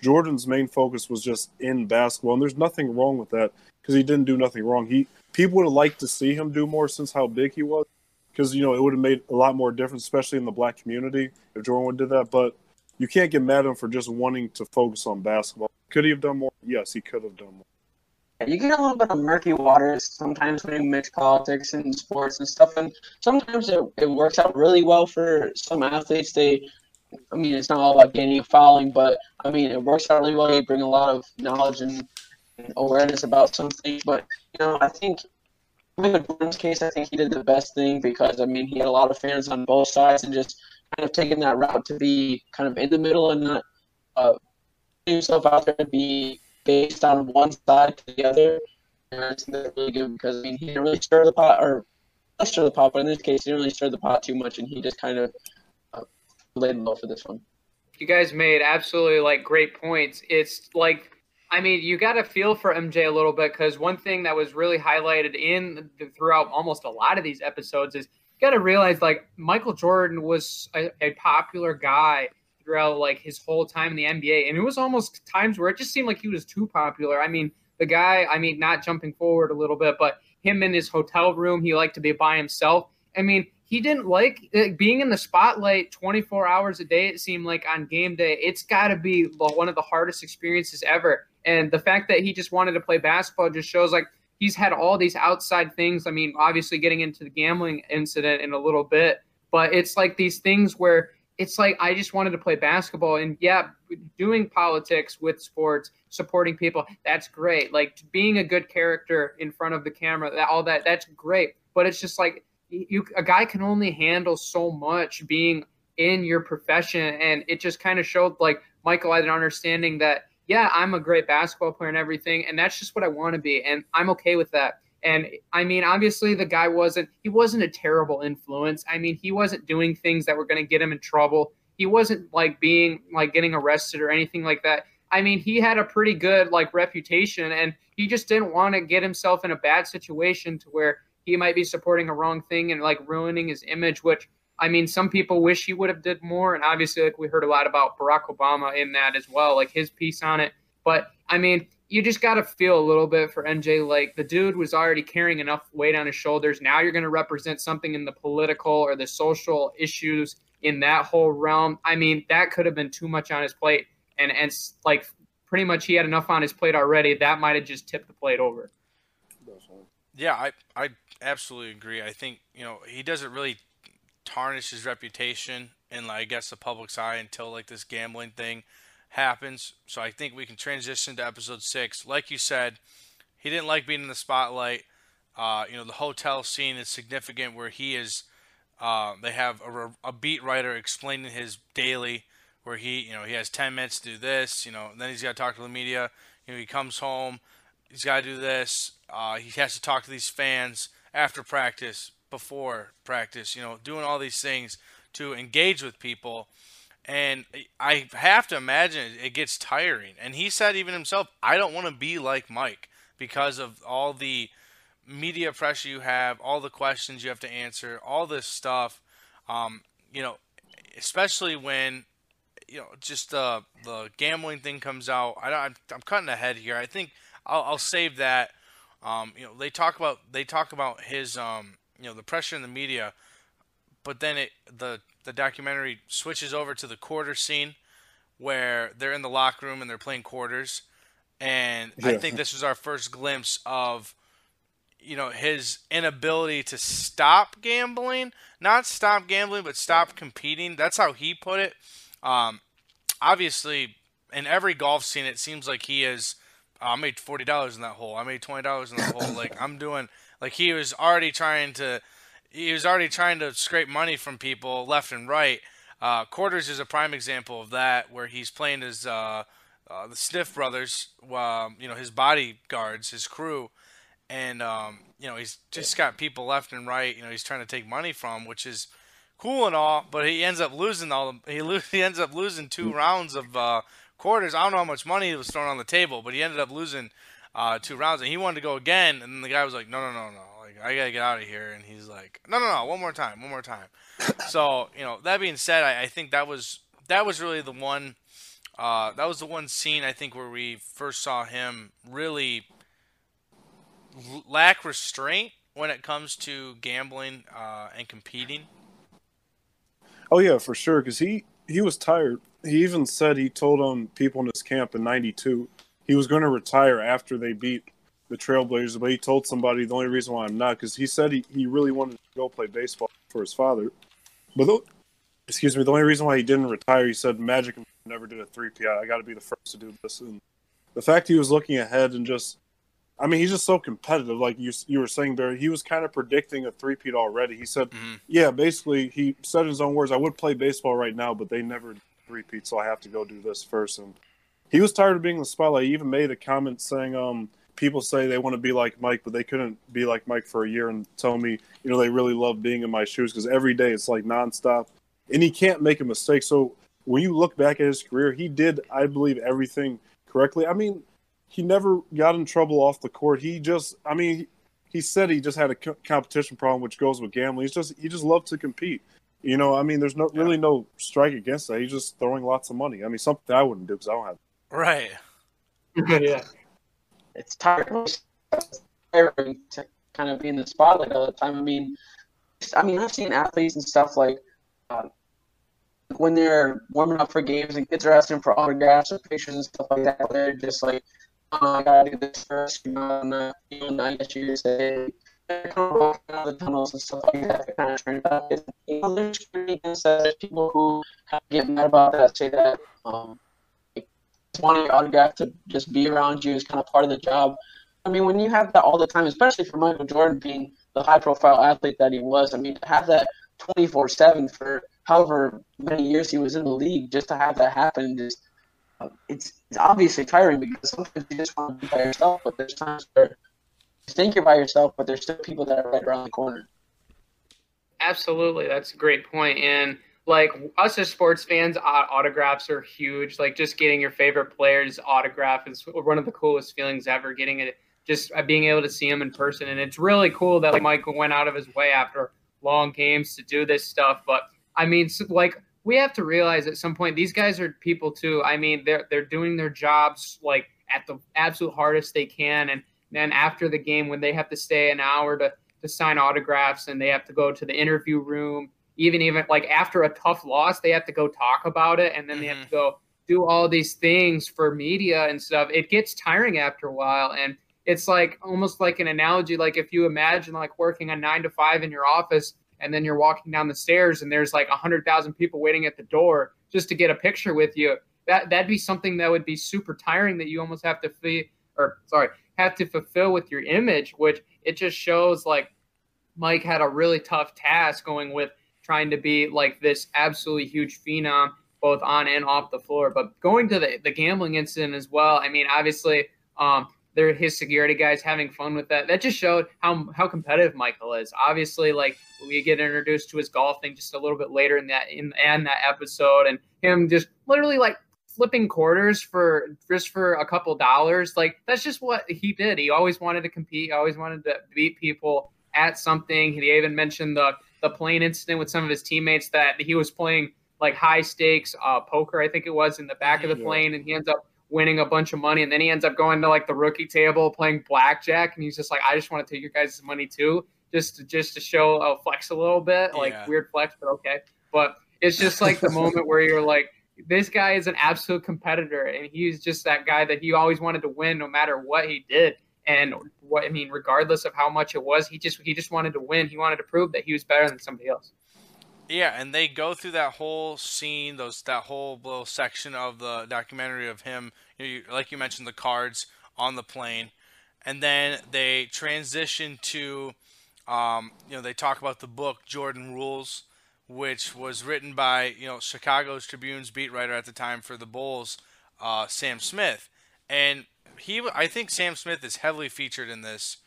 Jordan's main focus was just in basketball, and there's nothing wrong with that because he didn't do nothing wrong. He people would have liked to see him do more since how big he was, because you know it would have made a lot more difference, especially in the black community if Jordan would have did that. But you can't get mad at him for just wanting to focus on basketball. Could he have done more? Yes, he could have done more. You get a little bit of murky waters sometimes when you mix politics and sports and stuff, and sometimes it, it works out really well for some athletes. They, I mean, it's not all about getting a fouling, but I mean, it works out really well. You bring a lot of knowledge and, and awareness about some things, but you know, I think in Jordan's case, I think he did the best thing because I mean, he had a lot of fans on both sides, and just kind of taking that route to be kind of in the middle and not uh, putting himself out there to be based on one side to the other. And I think that's really good because I mean he didn't really stir the pot or stir the pot, but in this case he didn't really stir the pot too much, and he just kind of uh, laid low for this one. you guys made absolutely like great points. It's like, I mean, you got to feel for MJ a little bit because one thing that was really highlighted in the, throughout almost a lot of these episodes is you got to realize like Michael Jordan was a, a popular guy throughout like his whole time in the NBA, and it was almost times where it just seemed like he was too popular. I mean, the guy, I mean, not jumping forward a little bit, but him in his hotel room, he liked to be by himself. I mean, he didn't like uh, being in the spotlight 24 hours a day. It seemed like on game day, it's got to be one of the hardest experiences ever. And the fact that he just wanted to play basketball just shows like he's had all these outside things. I mean, obviously getting into the gambling incident in a little bit, but it's like these things where it's like I just wanted to play basketball and yeah, doing politics with sports, supporting people, that's great. Like being a good character in front of the camera, that all that that's great. But it's just like you a guy can only handle so much being in your profession and it just kind of showed like Michael had an understanding that yeah, I'm a great basketball player and everything and that's just what I want to be and I'm okay with that. And I mean, obviously, the guy wasn't, he wasn't a terrible influence. I mean, he wasn't doing things that were going to get him in trouble. He wasn't like being, like getting arrested or anything like that. I mean, he had a pretty good, like, reputation and he just didn't want to get himself in a bad situation to where he might be supporting a wrong thing and, like, ruining his image, which, I mean, some people wish he would have did more. And obviously, like, we heard a lot about Barack Obama in that as well, like his piece on it. But I mean, you just got to feel a little bit for MJ. Like the dude was already carrying enough weight on his shoulders. Now you're going to represent something in the political or the social issues in that whole realm. I mean, that could have been too much on his plate. And, and like pretty much he had enough on his plate already. That might have just tipped the plate over. Yeah, I, I absolutely agree. I think, you know, he doesn't really tarnish his reputation in, like, I guess, the public's eye until, like, this gambling thing happens. So I think we can transition to episode six. Like you said, he didn't like being in the spotlight. Uh, you know, the hotel scene is significant where he is. Uh, they have a, a, beat writer explaining his daily, where he, you know, he has 10 minutes to do this. You know, then he's got to talk to the media. You know, he comes home, he's got to do this. Uh, he has to talk to these fans after practice, before practice. You know, doing all these things to engage with people and I have to imagine it gets tiring. And he said even himself, I don't want to be like Mike because of all the media pressure you have, all the questions you have to answer, all this stuff. Um, you know, especially when you know just the the gambling thing comes out. I, I'm, I'm cutting ahead here. I think I'll, I'll save that. Um, you know, they talk about they talk about his um, you know the pressure in the media, but then it the the documentary switches over to the quarter scene where they're in the locker room and they're playing quarters. And yeah. I think this was our first glimpse of, you know, his inability to stop gambling. Not stop gambling, but stop competing. That's how he put it. Um, obviously, in every golf scene, it seems like he is. Oh, I made forty dollars in that hole. I made twenty dollars in that hole. Like I'm doing. Like he was already trying to he was already trying to scrape money from people left and right. Uh, Quarters is a prime example of that, where he's playing as uh, uh, the Sniff brothers, um, you know, his bodyguards, his crew, and um, you know he's just got people left and right. You know, he's trying to take money from, which is cool and all, but he ends up losing all. The, he lo- he ends up losing two rounds of uh, quarters. I don't know how much money he was thrown on the table, but he ended up losing uh, two rounds, and he wanted to go again, and the guy was like, "No, no, no, no, I gotta get out of here. And he's like, no, no, no, one more time, one more time. so you know, that being said, I, I, think that was that was really the one. Uh, that was the one scene I think where we first saw him really l- lack restraint when it comes to gambling uh, and competing. Oh yeah, for sure. Because he he was tired. He even said he told um people in his camp in '92 he was going to retire after they beat the Trailblazers, but he told somebody the only reason why I'm not because he said he, he really wanted to go play baseball for his father. But the, excuse me, the only reason why he didn't retire, he said Magic never did a three PI. I got to be the first to do this. And the fact he was looking ahead and just, I mean, he's just so competitive. Like you you were saying, Barry, he was kind of predicting a three peat already. He said, mm-hmm. yeah, basically, he said in his own words, I would play baseball right now, but they never three peat, so I have to go do this first. And he was tired of being in the spotlight. He even made a comment saying, um, people say they want to be like Mike, but they couldn't be like Mike for a year and tell me, you know, they really love being in my shoes because every day it's like nonstop, and he can't make a mistake. So when you look back at his career, he did, I believe, everything correctly. I mean, he never got in trouble off the court. He just, I mean, he said he just had a competition problem, which goes with gambling. He's just, he just loved to compete. You know, I mean, there's no really no strike against that. He's just throwing lots of money. I mean, something I wouldn't do because I don't have. Right. yeah it's tiring to kind of be in the spotlight all the time. I mean, I mean, I've seen athletes and stuff like uh, when they're warming up for games and kids are asking for autographs or pictures and stuff like that. They're just like oh, I gotta do this first, you know, and uh, you know, I guess you say, kind of walking out of the tunnels and stuff like that to kind of about it. You know. There's people who kind of get mad about that, say that um, wanting your autograph to just be around you is kind of part of the job. I mean, when you have that all the time, especially for Michael Jordan being the high-profile athlete that he was, I mean, to have that 24/7 for however many years he was in the league, just to have that happen, just uh, it's, it's obviously tiring because sometimes you just want to be by yourself, but there's times where you think you're by yourself, but there's still people that are right around the corner. Absolutely, that's a great point. And like us as sports fans, autographs are huge. Like just getting your favorite player's autograph is one of the coolest feelings ever. Getting it, just uh, being able to see him in person, and it's really cool that like Michael went out of his way after long games to do this stuff. But I mean, like we have to realize at some point these guys are people too. I mean, they're they're doing their jobs like at the absolute hardest they can, and then after the game when they have to stay an hour to to sign autographs and they have to go to the interview room even even like after a tough loss they have to go talk about it and then mm-hmm. they have to mm-hmm. go do all these things for media and stuff it gets tiring after a while and it's like almost like an analogy like if you imagine like working a nine to five in your office and then you're walking down the stairs and there's like a hundred thousand people waiting at the door just to get a picture with you. That that'd be something that would be super tiring that you almost have to fee or sorry have to fulfill with your image, which it just shows like Mike had a really tough task going with trying to be like this absolutely huge phenom both on and off the floor. But going to the, the gambling incident as well, I mean, obviously, um, they're his security guys having fun with that. That just showed how how competitive Michael is. Obviously, like we get introduced to his golfing just a little bit later in that in and that episode, and him just literally like flipping quarters for just for a couple dollars. Like that's just what he did. He always wanted to compete. He always wanted to beat people at something. He even mentioned the the plane incident with some of his teammates that he was playing like high stakes uh, poker, I think it was, in the back of the plane, and he ends up winning a bunch of money, and then he ends up going to like the rookie table playing blackjack, and he's just like, I just want to take your guys' money too, just to just to show a uh, flex a little bit, like yeah. weird flex, but okay. But it's just like the moment where you're like, this guy is an absolute competitor, and he's just that guy that he always wanted to win, no matter what he did. And what I mean, regardless of how much it was, he just he just wanted to win. He wanted to prove that he was better than somebody else. Yeah, and they go through that whole scene, those that whole little section of the documentary of him, you know, you, like you mentioned, the cards on the plane, and then they transition to, um, you know, they talk about the book Jordan Rules, which was written by you know Chicago's Tribune's beat writer at the time for the Bulls, uh, Sam Smith, and he, I think Sam Smith is heavily featured in this.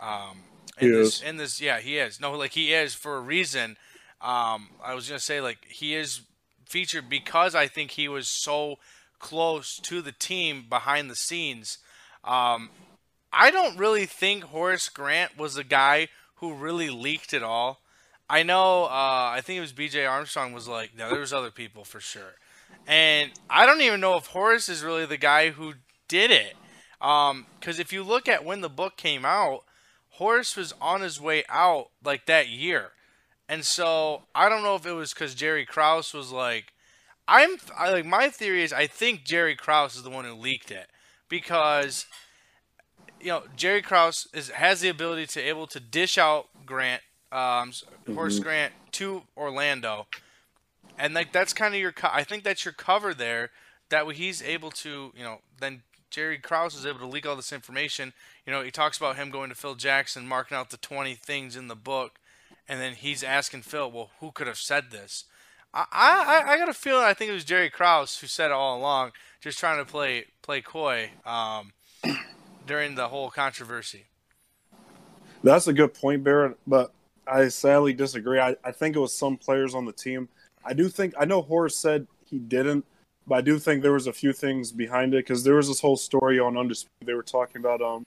Um, in he this, is. in this, yeah, he is. No, like he is for a reason um, I was gonna say like he is featured because I think he was so close to the team behind the scenes. Um, I don't really think Horace Grant was the guy who really leaked it all. I know. Uh, I think it was B.J. Armstrong was like, no, there was other people for sure, and I don't even know if Horace is really the guy who did it. Because um, if you look at when the book came out, Horace was on his way out like that year. And so I don't know if it was because Jerry Krause was like, I'm I, like my theory is I think Jerry Krause is the one who leaked it because you know Jerry Krause is has the ability to able to dish out Grant, um, mm-hmm. Horace Grant to Orlando, and like that's kind of your co- I think that's your cover there that he's able to you know then Jerry Krause is able to leak all this information. You know he talks about him going to Phil Jackson, marking out the 20 things in the book and then he's asking Phil, "Well, who could have said this?" I I, I got a feeling I think it was Jerry Krause who said it all along, just trying to play play coy um, during the whole controversy. That's a good point, Barrett, but I sadly disagree. I, I think it was some players on the team. I do think I know Horace said he didn't, but I do think there was a few things behind it because there was this whole story on Undisputed. They were talking about um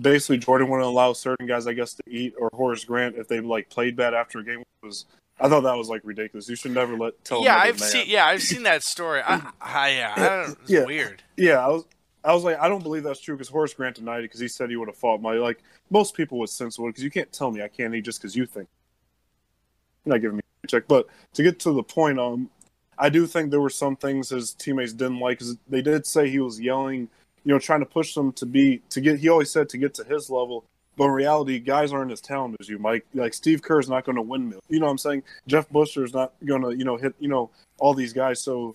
basically Jordan wouldn't allow certain guys, I guess, to eat or Horace Grant if they like played bad after a game. Was I thought that was like ridiculous. You should never let tell. Yeah, I've man. seen. Yeah, I've seen that story. I, I yeah, I don't, it's yeah, weird. Yeah, I was. I was like, I don't believe that's true because Horace Grant denied it because he said he would have fought my like most people would sense would because you can't tell me I can't eat just because you think. You're not giving me a check, but to get to the point, um, I do think there were some things his teammates didn't like because they did say he was yelling you know, trying to push them to be to get. He always said to get to his level, but in reality, guys aren't as talented as you, Mike. Like Steve Kerr is not going to windmill. You know what I'm saying? Jeff Buechler's not going to, you know, hit, you know, all these guys. So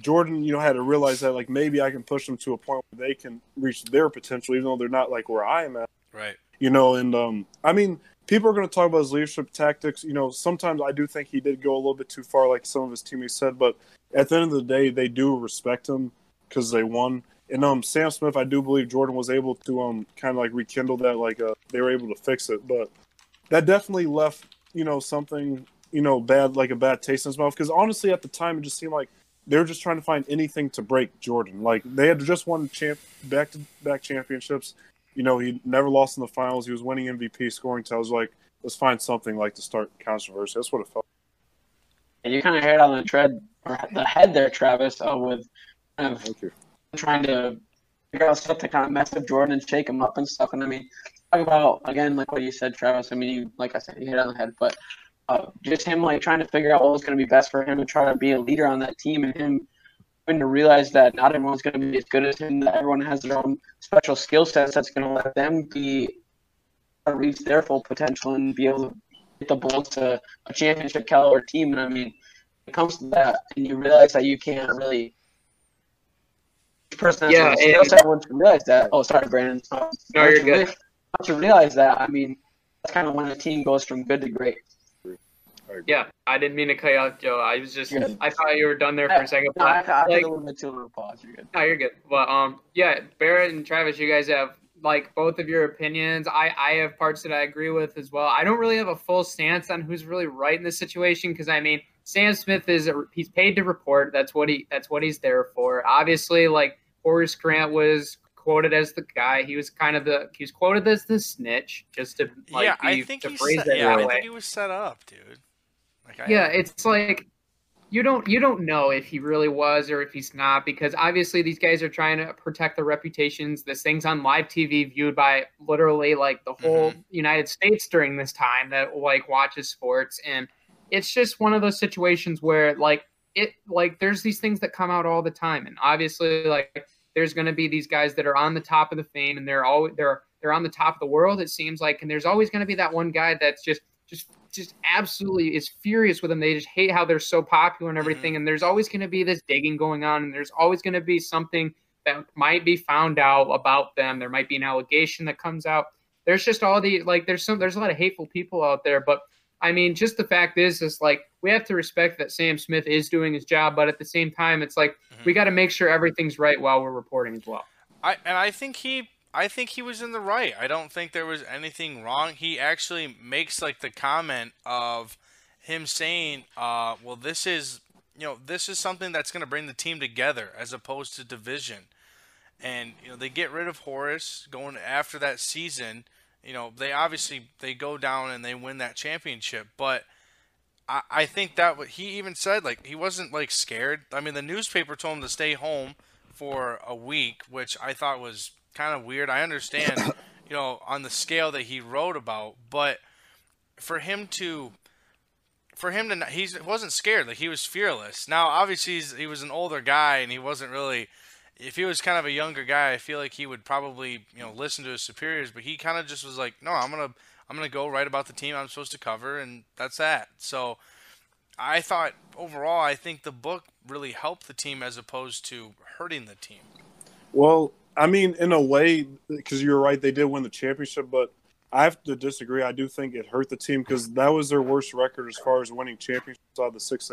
Jordan, you know, had to realize that like maybe I can push them to a point where they can reach their potential, even though they're not like where I am at. Right. You know, and um, I mean, people are going to talk about his leadership tactics. You know, sometimes I do think he did go a little bit too far, like some of his teammates said. But at the end of the day, they do respect him because they won. And um, Sam Smith, I do believe Jordan was able to um kind of like rekindle that, like uh, they were able to fix it. But that definitely left you know something you know bad, like a bad taste in his mouth. Because honestly, at the time, it just seemed like they were just trying to find anything to break Jordan. Like they had just won champ back to back championships. You know, he never lost in the finals. He was winning MVP, scoring tells like, let's find something like to start controversy. That's what it felt. And you kind of hit on the tread or the head there, Travis, uh, with kind of Thank you. trying to figure out stuff to kind of mess with Jordan and shake him up and stuff. And I mean, talk about again, like what you said, Travis. I mean, you, like I said, you hit on the head, but uh, just him like trying to figure out what was going to be best for him and try to be a leader on that team, and him to realize that not everyone's going to be as good as him. That everyone has their own special skill sets that's going to let them be uh, reach their full potential and be able to get the Bulls to a championship caliber team. And I mean, it comes to that, and you realize that you can't really. Person Yeah, a skill and- set. Once you realize that, oh, sorry, Brandon. No, you're good. you realize that, I mean, that's kind of when a team goes from good to great. Yeah, I didn't mean to cut you off, Joe. I was just I thought you were done there for a second. No, I, but, I took like, a little bit too pause. You're good. No, you're good. But um, yeah, Barrett and Travis, you guys have like both of your opinions. I I have parts that I agree with as well. I don't really have a full stance on who's really right in this situation because I mean, Sam Smith is a, he's paid to report. That's what he that's what he's there for. Obviously, like Horace Grant was quoted as the guy. He was kind of the he was quoted as the snitch, just to like yeah, be, I think to he phrase set, it yeah, I way. think he was set up, dude. Like, I, Yeah, it's like you don't you don't know if he really was or if he's not because obviously these guys are trying to protect their reputations. This thing's on live TV viewed by literally like the whole mm-hmm. United States during this time that like watches sports. And it's just one of those situations where like it like there's these things that come out all the time. And obviously like there's going to be these guys that are on the top of the fame and they're all they're they're on the top of the world it seems like. And there's always going to be that one guy that's just just just absolutely is furious with them. They just hate how they're so popular and mm-hmm. everything. And there's always going to be this digging going on and there's always going to be something that might be found out about them. There might be an allegation that comes out. There's just all the like there's some there's a lot of hateful people out there. But I mean, just the fact is, is like we have to respect that Sam Smith is doing his job, but at the same time, it's like mm-hmm. we got to make sure everything's right while we're reporting as well. I and I think he I think he was in the right. I don't think there was anything wrong. He actually makes like the comment of him saying, uh, well this is you know, this is something that's gonna bring the team together as opposed to division. And, you know, they get rid of Horace going after that season. You know, they obviously they go down and they win that championship, but I, I think that what he even said like he wasn't like scared. I mean, the newspaper told him to stay home for a week, which I thought was kind of weird. I understand, you know, on the scale that he wrote about, but for him to for him to not, he wasn't scared, like he was fearless. Now, obviously, he's, he was an older guy and he wasn't really if he was kind of a younger guy, I feel like he would probably, you know, listen to his superiors, but he kind of just was like, "No, I'm going to I'm to go write about the team I'm supposed to cover and that's that." So, I thought overall, I think the book really helped the team as opposed to hurting the team. Well, I mean, in a way, because you're right, they did win the championship, but I have to disagree. I do think it hurt the team because that was their worst record as far as winning championships out of the six.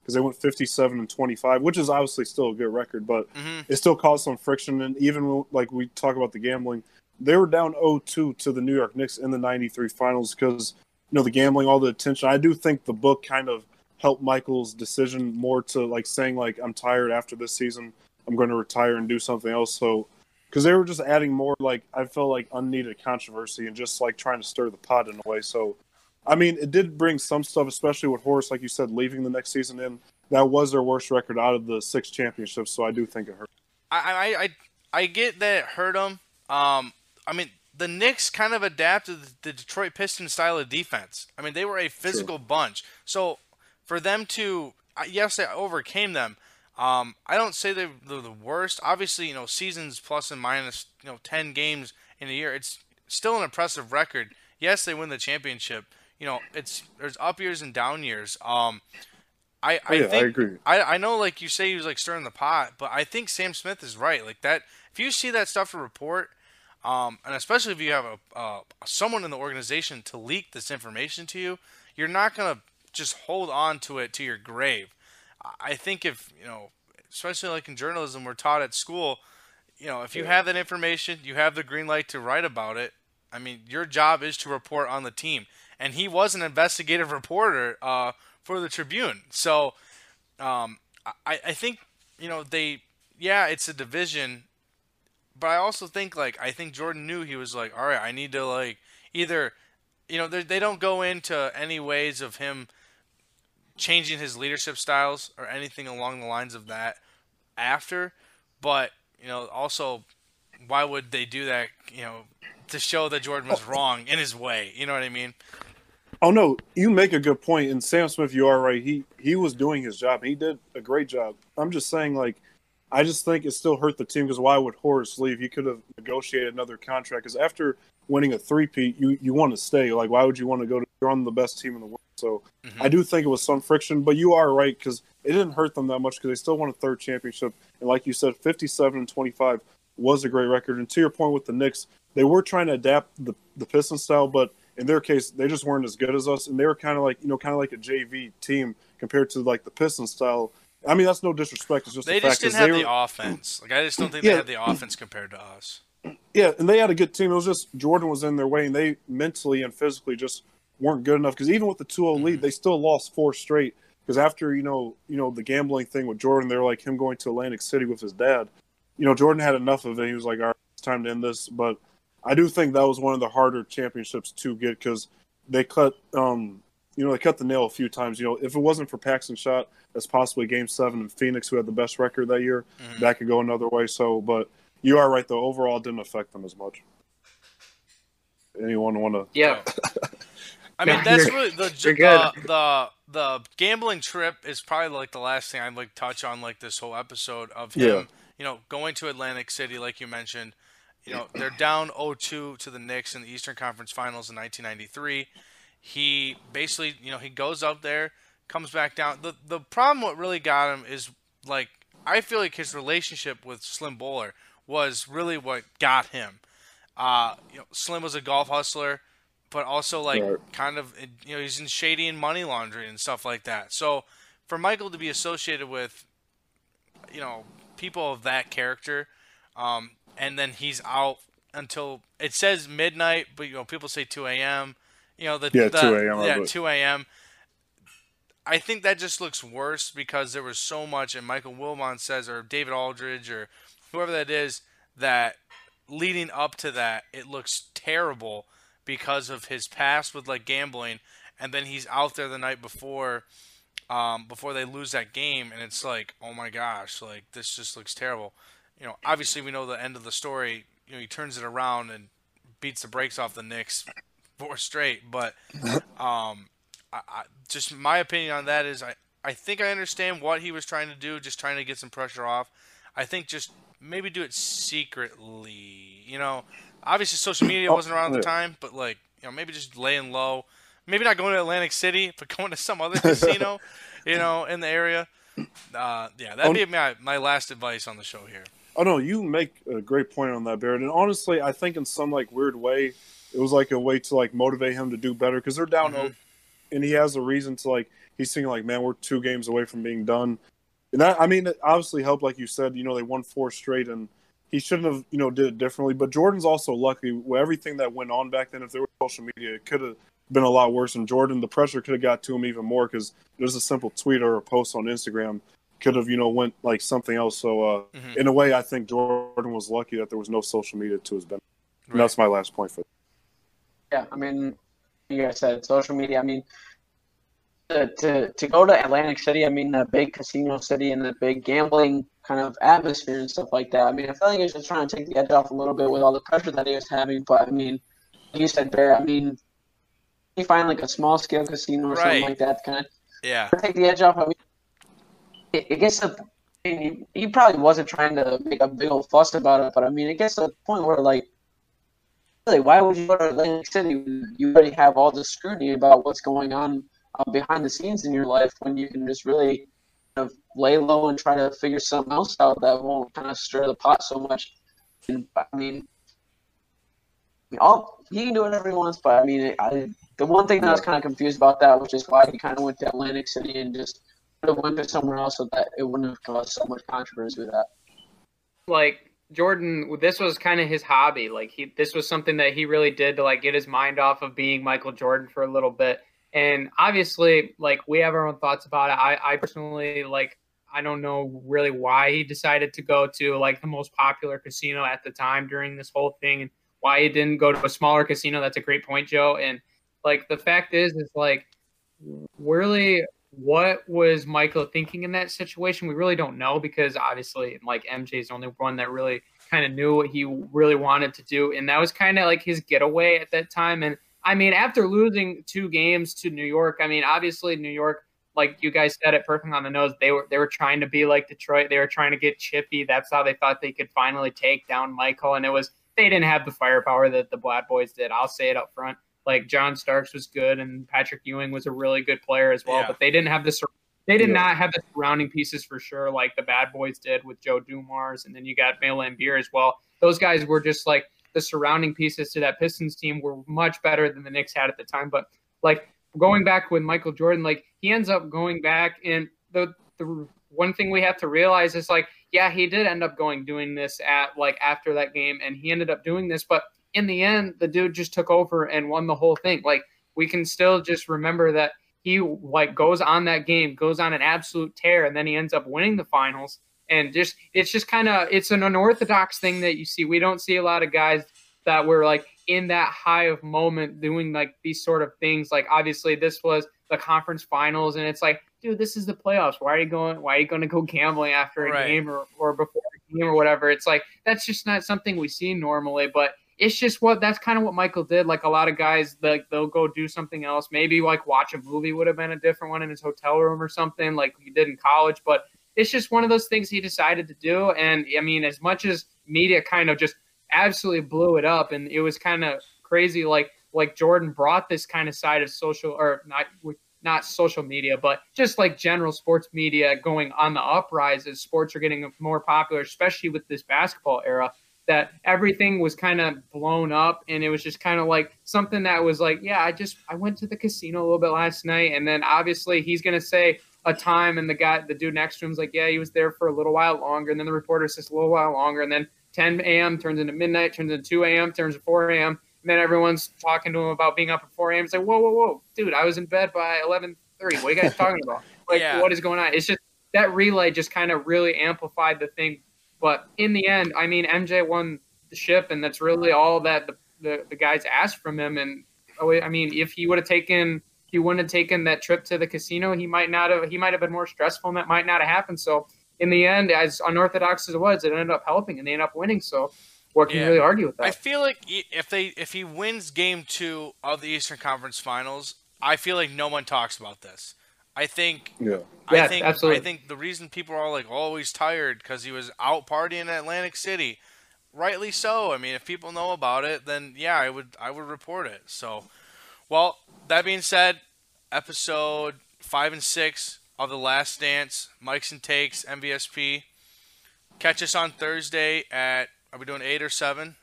Because they went 57 and 25, which is obviously still a good record, but Mm-hmm. it still caused some friction. And even like we talk about the gambling, they were down 0-2 to the New York Knicks in the 93 finals because, you know, the gambling, all the attention. I do think the book kind of helped Michael's decision more to like saying like, I'm tired after this season. I'm going to retire and do something else. So, because they were just adding more, like I felt like unneeded controversy and just like trying to stir the pot in a way. So, I mean, it did bring some stuff, especially with Horace, like you said, leaving the next season in. That was their worst record out of the six championships. So I do think it hurt. I I I, I get that it hurt them. Um, I mean, the Knicks kind of adapted the Detroit Pistons style of defense. I mean, they were a physical bunch. So for them to, yes, they overcame them, Um, I don't say they're, they're the worst. Obviously, you know, seasons plus and minus, you know, 10 games in a year, it's still an impressive record. Yes, they win the championship. You know, it's there's up years and down years. Um, I, I Oh, yeah, I agree. I, I know like you say he was like stirring the pot, but I think Sam Smith is right. Like that, if you see that stuff to report, um, and especially if you have a uh, someone in the organization to leak this information to you, you're not gonna just hold on to it to your grave. I- think if you know, especially like in journalism, we're taught at school, you know, if you have that information, you have the green light to write about it. I mean, your job is to report on the team, and he was an investigative reporter uh, for the Tribune. So, um, I, I think you know they, yeah, it's a division, but I also think like I think Jordan knew he was like, all right, I need to like either, you know, they they don't go into any ways of him changing his leadership styles or anything along the lines of that after, but you know, also why would they do that? You know, to show that Jordan was oh. wrong in his way. You know what I mean? Oh no, you make a good point. And Sam Smith, you are right. He he was doing his job. He did a great job. I'm just saying, like, I just think it still hurt the team because why would Horace leave? He could have negotiated another contract. Because after winning a three-peat, you you want to stay. Like, why would you want to go to? You're on the best team in the world. So Mhm. I do think it was some friction. But you are right because it didn't hurt them that much because they still won a third championship. And like you said, 57 and 25 was a great record. And to your point with the Knicks, they were trying to adapt the the Piston style, but in their case, they just weren't as good as us, and they were kind of like you know, kind of like a JV team compared to like the Piston style. I mean, that's no disrespect. It's just They the just fact didn't have they the offense. Like I just don't think Yeah. they had the offense compared to us. yeah, and they had a good team. It was just Jordan was in their way, and they mentally and physically just weren't good enough. Because even with the 2-0 lead, they still lost four straight. Because after you know, you know, the gambling thing with Jordan, they're like him going to Atlantic City with his dad. You know, Jordan had enough of it. He was like, "All right, it's time to end this." But I do think that was one of the harder championships to get because they cut, um, you know, they cut the nail a few times. You know, if it wasn't for Paxson shot, that's possibly Game Seven in Phoenix, who had the best record that year. Mhm. That could go another way. So, but you are right though. Overall, it didn't affect them as much. Anyone want to? Yeah. I mean, that's really the the, the the gambling trip is probably like the last thing I'd like touch on like this whole episode of him. Yeah. You know, going to Atlantic City, like you mentioned. You know, they're down 0-2 to the Knicks in the Eastern Conference Finals in 1993. He basically, you know, he goes up there, comes back down. The the problem what really got him is like I feel like his relationship with Slim Bouler was really what got him. Uh, you know, Slim was a golf hustler, but also like Right. kind of you know he's in shady and money laundering and stuff like that. So for Michael to be associated with you know people of that character, um, and then he's out until it says midnight, but you know people say 2 a.m. You know the Yeah, the- 2 a.m., Yeah, 2 a.m. I think that just looks worse because there was so much, and Michael Wilbon says, or David Aldridge, or whoever that is, that leading up to that, it looks terrible because of his past with like gambling, and then he's out there the night before, um, before they lose that game, and it's like, oh my gosh, like this just looks terrible. You know, obviously we know the end of the story. You know, he turns it around and beats the brakes off the Knicks four straight, but um, I, I, just my opinion on that is I, I think I understand what he was trying to do, just trying to get some pressure off. I think just maybe do it secretly. You know, obviously social media Oh, wasn't around at the time, but like you know maybe just laying low. Maybe not going to Atlantic City, but going to some other casino, you know, in the area. Uh, yeah, that'd be my my last advice on the show here. Oh no, you make a great point on that, Barrett. And honestly, I think in some like weird way, it was like a way to like motivate him to do better because they're down, Mhm. and he has a reason to like. He's thinking like, man, we're two games away from being done, and that I mean, it obviously helped. Like you said, you know, they won four straight, and he shouldn't have, you know, did it differently. But Jordan's also lucky with everything that went on back then. If there was social media, it could have been a lot worse. And Jordan, the pressure could have got to him even more because there's a simple tweet or a post on Instagram could have, you know, went like something else. So uh, Mhm. in a way, I think Jordan was lucky that there was no social media to his benefit. And Right. that's my last point for. Yeah, I mean, you guys said social media. I mean, to, to to go to Atlantic City, I mean, the big casino city and the big gambling kind of atmosphere and stuff like that. I mean, I feel like he was just trying to take the edge off a little bit with all the pressure that he was having. But I mean, you said, Bear. I mean, you find like a small scale casino or Right. something like that to kind Yeah, take the edge off. I mean, it, it gets to he, he probably wasn't trying to make a big old fuss about it, but I mean, it gets to the point where like, really, why would you go to Atlantic City? when You already have all this scrutiny about what's going on uh, behind the scenes in your life when you can just really of lay low and try to figure something else out that won't kind of stir the pot so much. And I mean, all he can do whatever he wants, but I mean, I, the one thing that I was kind of confused about that, which is why he kind of went to Atlantic City and just have went to somewhere else so that it wouldn't have caused so much controversy with that. like Jordan, this was kind of his hobby. Like he, this was something that he really did to like get his mind off of being Michael Jordan for a little bit. And obviously, like we have our own thoughts about it. I, I personally like. I don't know really why he decided to go to like the most popular casino at the time during this whole thing, and why he didn't go to a smaller casino. That's a great point, Joe. And like the fact is, is like really what was Michael thinking in that situation? We really don't know because obviously, like MJ is the only one that really kind of knew what he really wanted to do, and that was kind of like his getaway at that time. And I mean, after losing two games to New York, I mean, obviously New York, like you guys said it perfect on the nose. They were they were trying to be like Detroit. They were trying to get chippy. That's how they thought they could finally take down Michael, and it was they didn't have the firepower that the Bad Boys did. I'll say it up front. Like John Starks was good, and Patrick Ewing was a really good player as well, Yeah. but they didn't have the sur- they did Yeah. not have the surrounding pieces for sure, like the Bad Boys did with Joe Dumars, and then you got Bill Laimbeer as well. Those guys were just like the surrounding pieces to that Pistons team were much better than the Knicks had at the time. But like going back with Michael Jordan, like he ends up going back, and the the one thing we have to realize is like, yeah, he did end up going doing this at like after that game, and he ended up doing this, but in the end, the dude just took over and won the whole thing. Like we can still just remember that he like goes on that game, goes on an absolute tear, and then he ends up winning the finals. And just it's just kind of it's an unorthodox thing that you see. We don't see a lot of guys that were like in that high of moment doing like these sort of things. Like obviously this was the conference finals, and it's like, dude, this is the playoffs. Why are you going? Why are you going to go gambling after a Right. game or or before a game or whatever? It's like that's just not something we see normally, but it's just what that's kind of what Michael did. Like a lot of guys, like they'll go do something else. Maybe like watch a movie would have been a different one in his hotel room or something, like he did in college. But it's just one of those things he decided to do. And I mean, as much as media kind of just absolutely blew it up, and it was kind of crazy. Like like Jordan brought this kind of side of social or not not social media, but just like general sports media going on the uprise as sports are getting more popular, especially with this basketball era that everything was kind of blown up and it was just kind of like something that was like yeah i just i went to the casino a little bit last night and then obviously he's going to say a time and the guy the dude next to him's like yeah he was there for a little while longer. And then the reporter says a little while longer. And then 10 a.m turns into midnight turns into 2 a.m turns to 4 a.m and then everyone's talking to him about being up at 4 a.m it's like whoa whoa whoa dude i was in bed by 11.30 what are you guys talking about? Like Yeah. what is going on? It's just that relay just kind of really amplified the thing. But in the end, I mean, MJ won the ship, and that's really all that the, the, the guys asked from him. And oh, I mean, if he would have taken, he wouldn't have taken that trip to the casino, he might not have. He might have been more stressful, and that might not have happened. So in the end, as unorthodox as it was, it ended up helping, and they ended up winning. So what can Yeah. you really argue with that? I feel like if they if he wins Game Two of the Eastern Conference Finals, I feel like no one talks about this. I think Yeah. I Yeah, think absolutely. I think the reason people are all like always tired because he was out partying in Atlantic City, rightly so. I mean, if people know about it, then yeah, I would I would report it. So, well, that being said, episode five and six of the Last Dance, Mics and Takes, MVSP. Catch us on Thursday at are we doing eight or seven?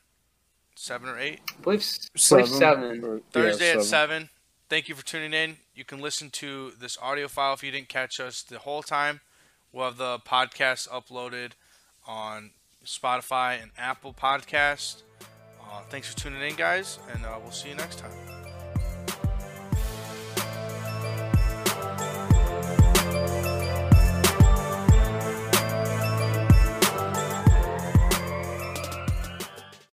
Seven or eight? I believe, I believe seven. or- yeah, Thursday at seven. 7. Thank you for tuning in. You can listen to this audio file if you didn't catch us the whole time. We'll have the podcast uploaded on Spotify and Apple Podcast. Uh, thanks for tuning in, guys, and uh, we'll see you next time.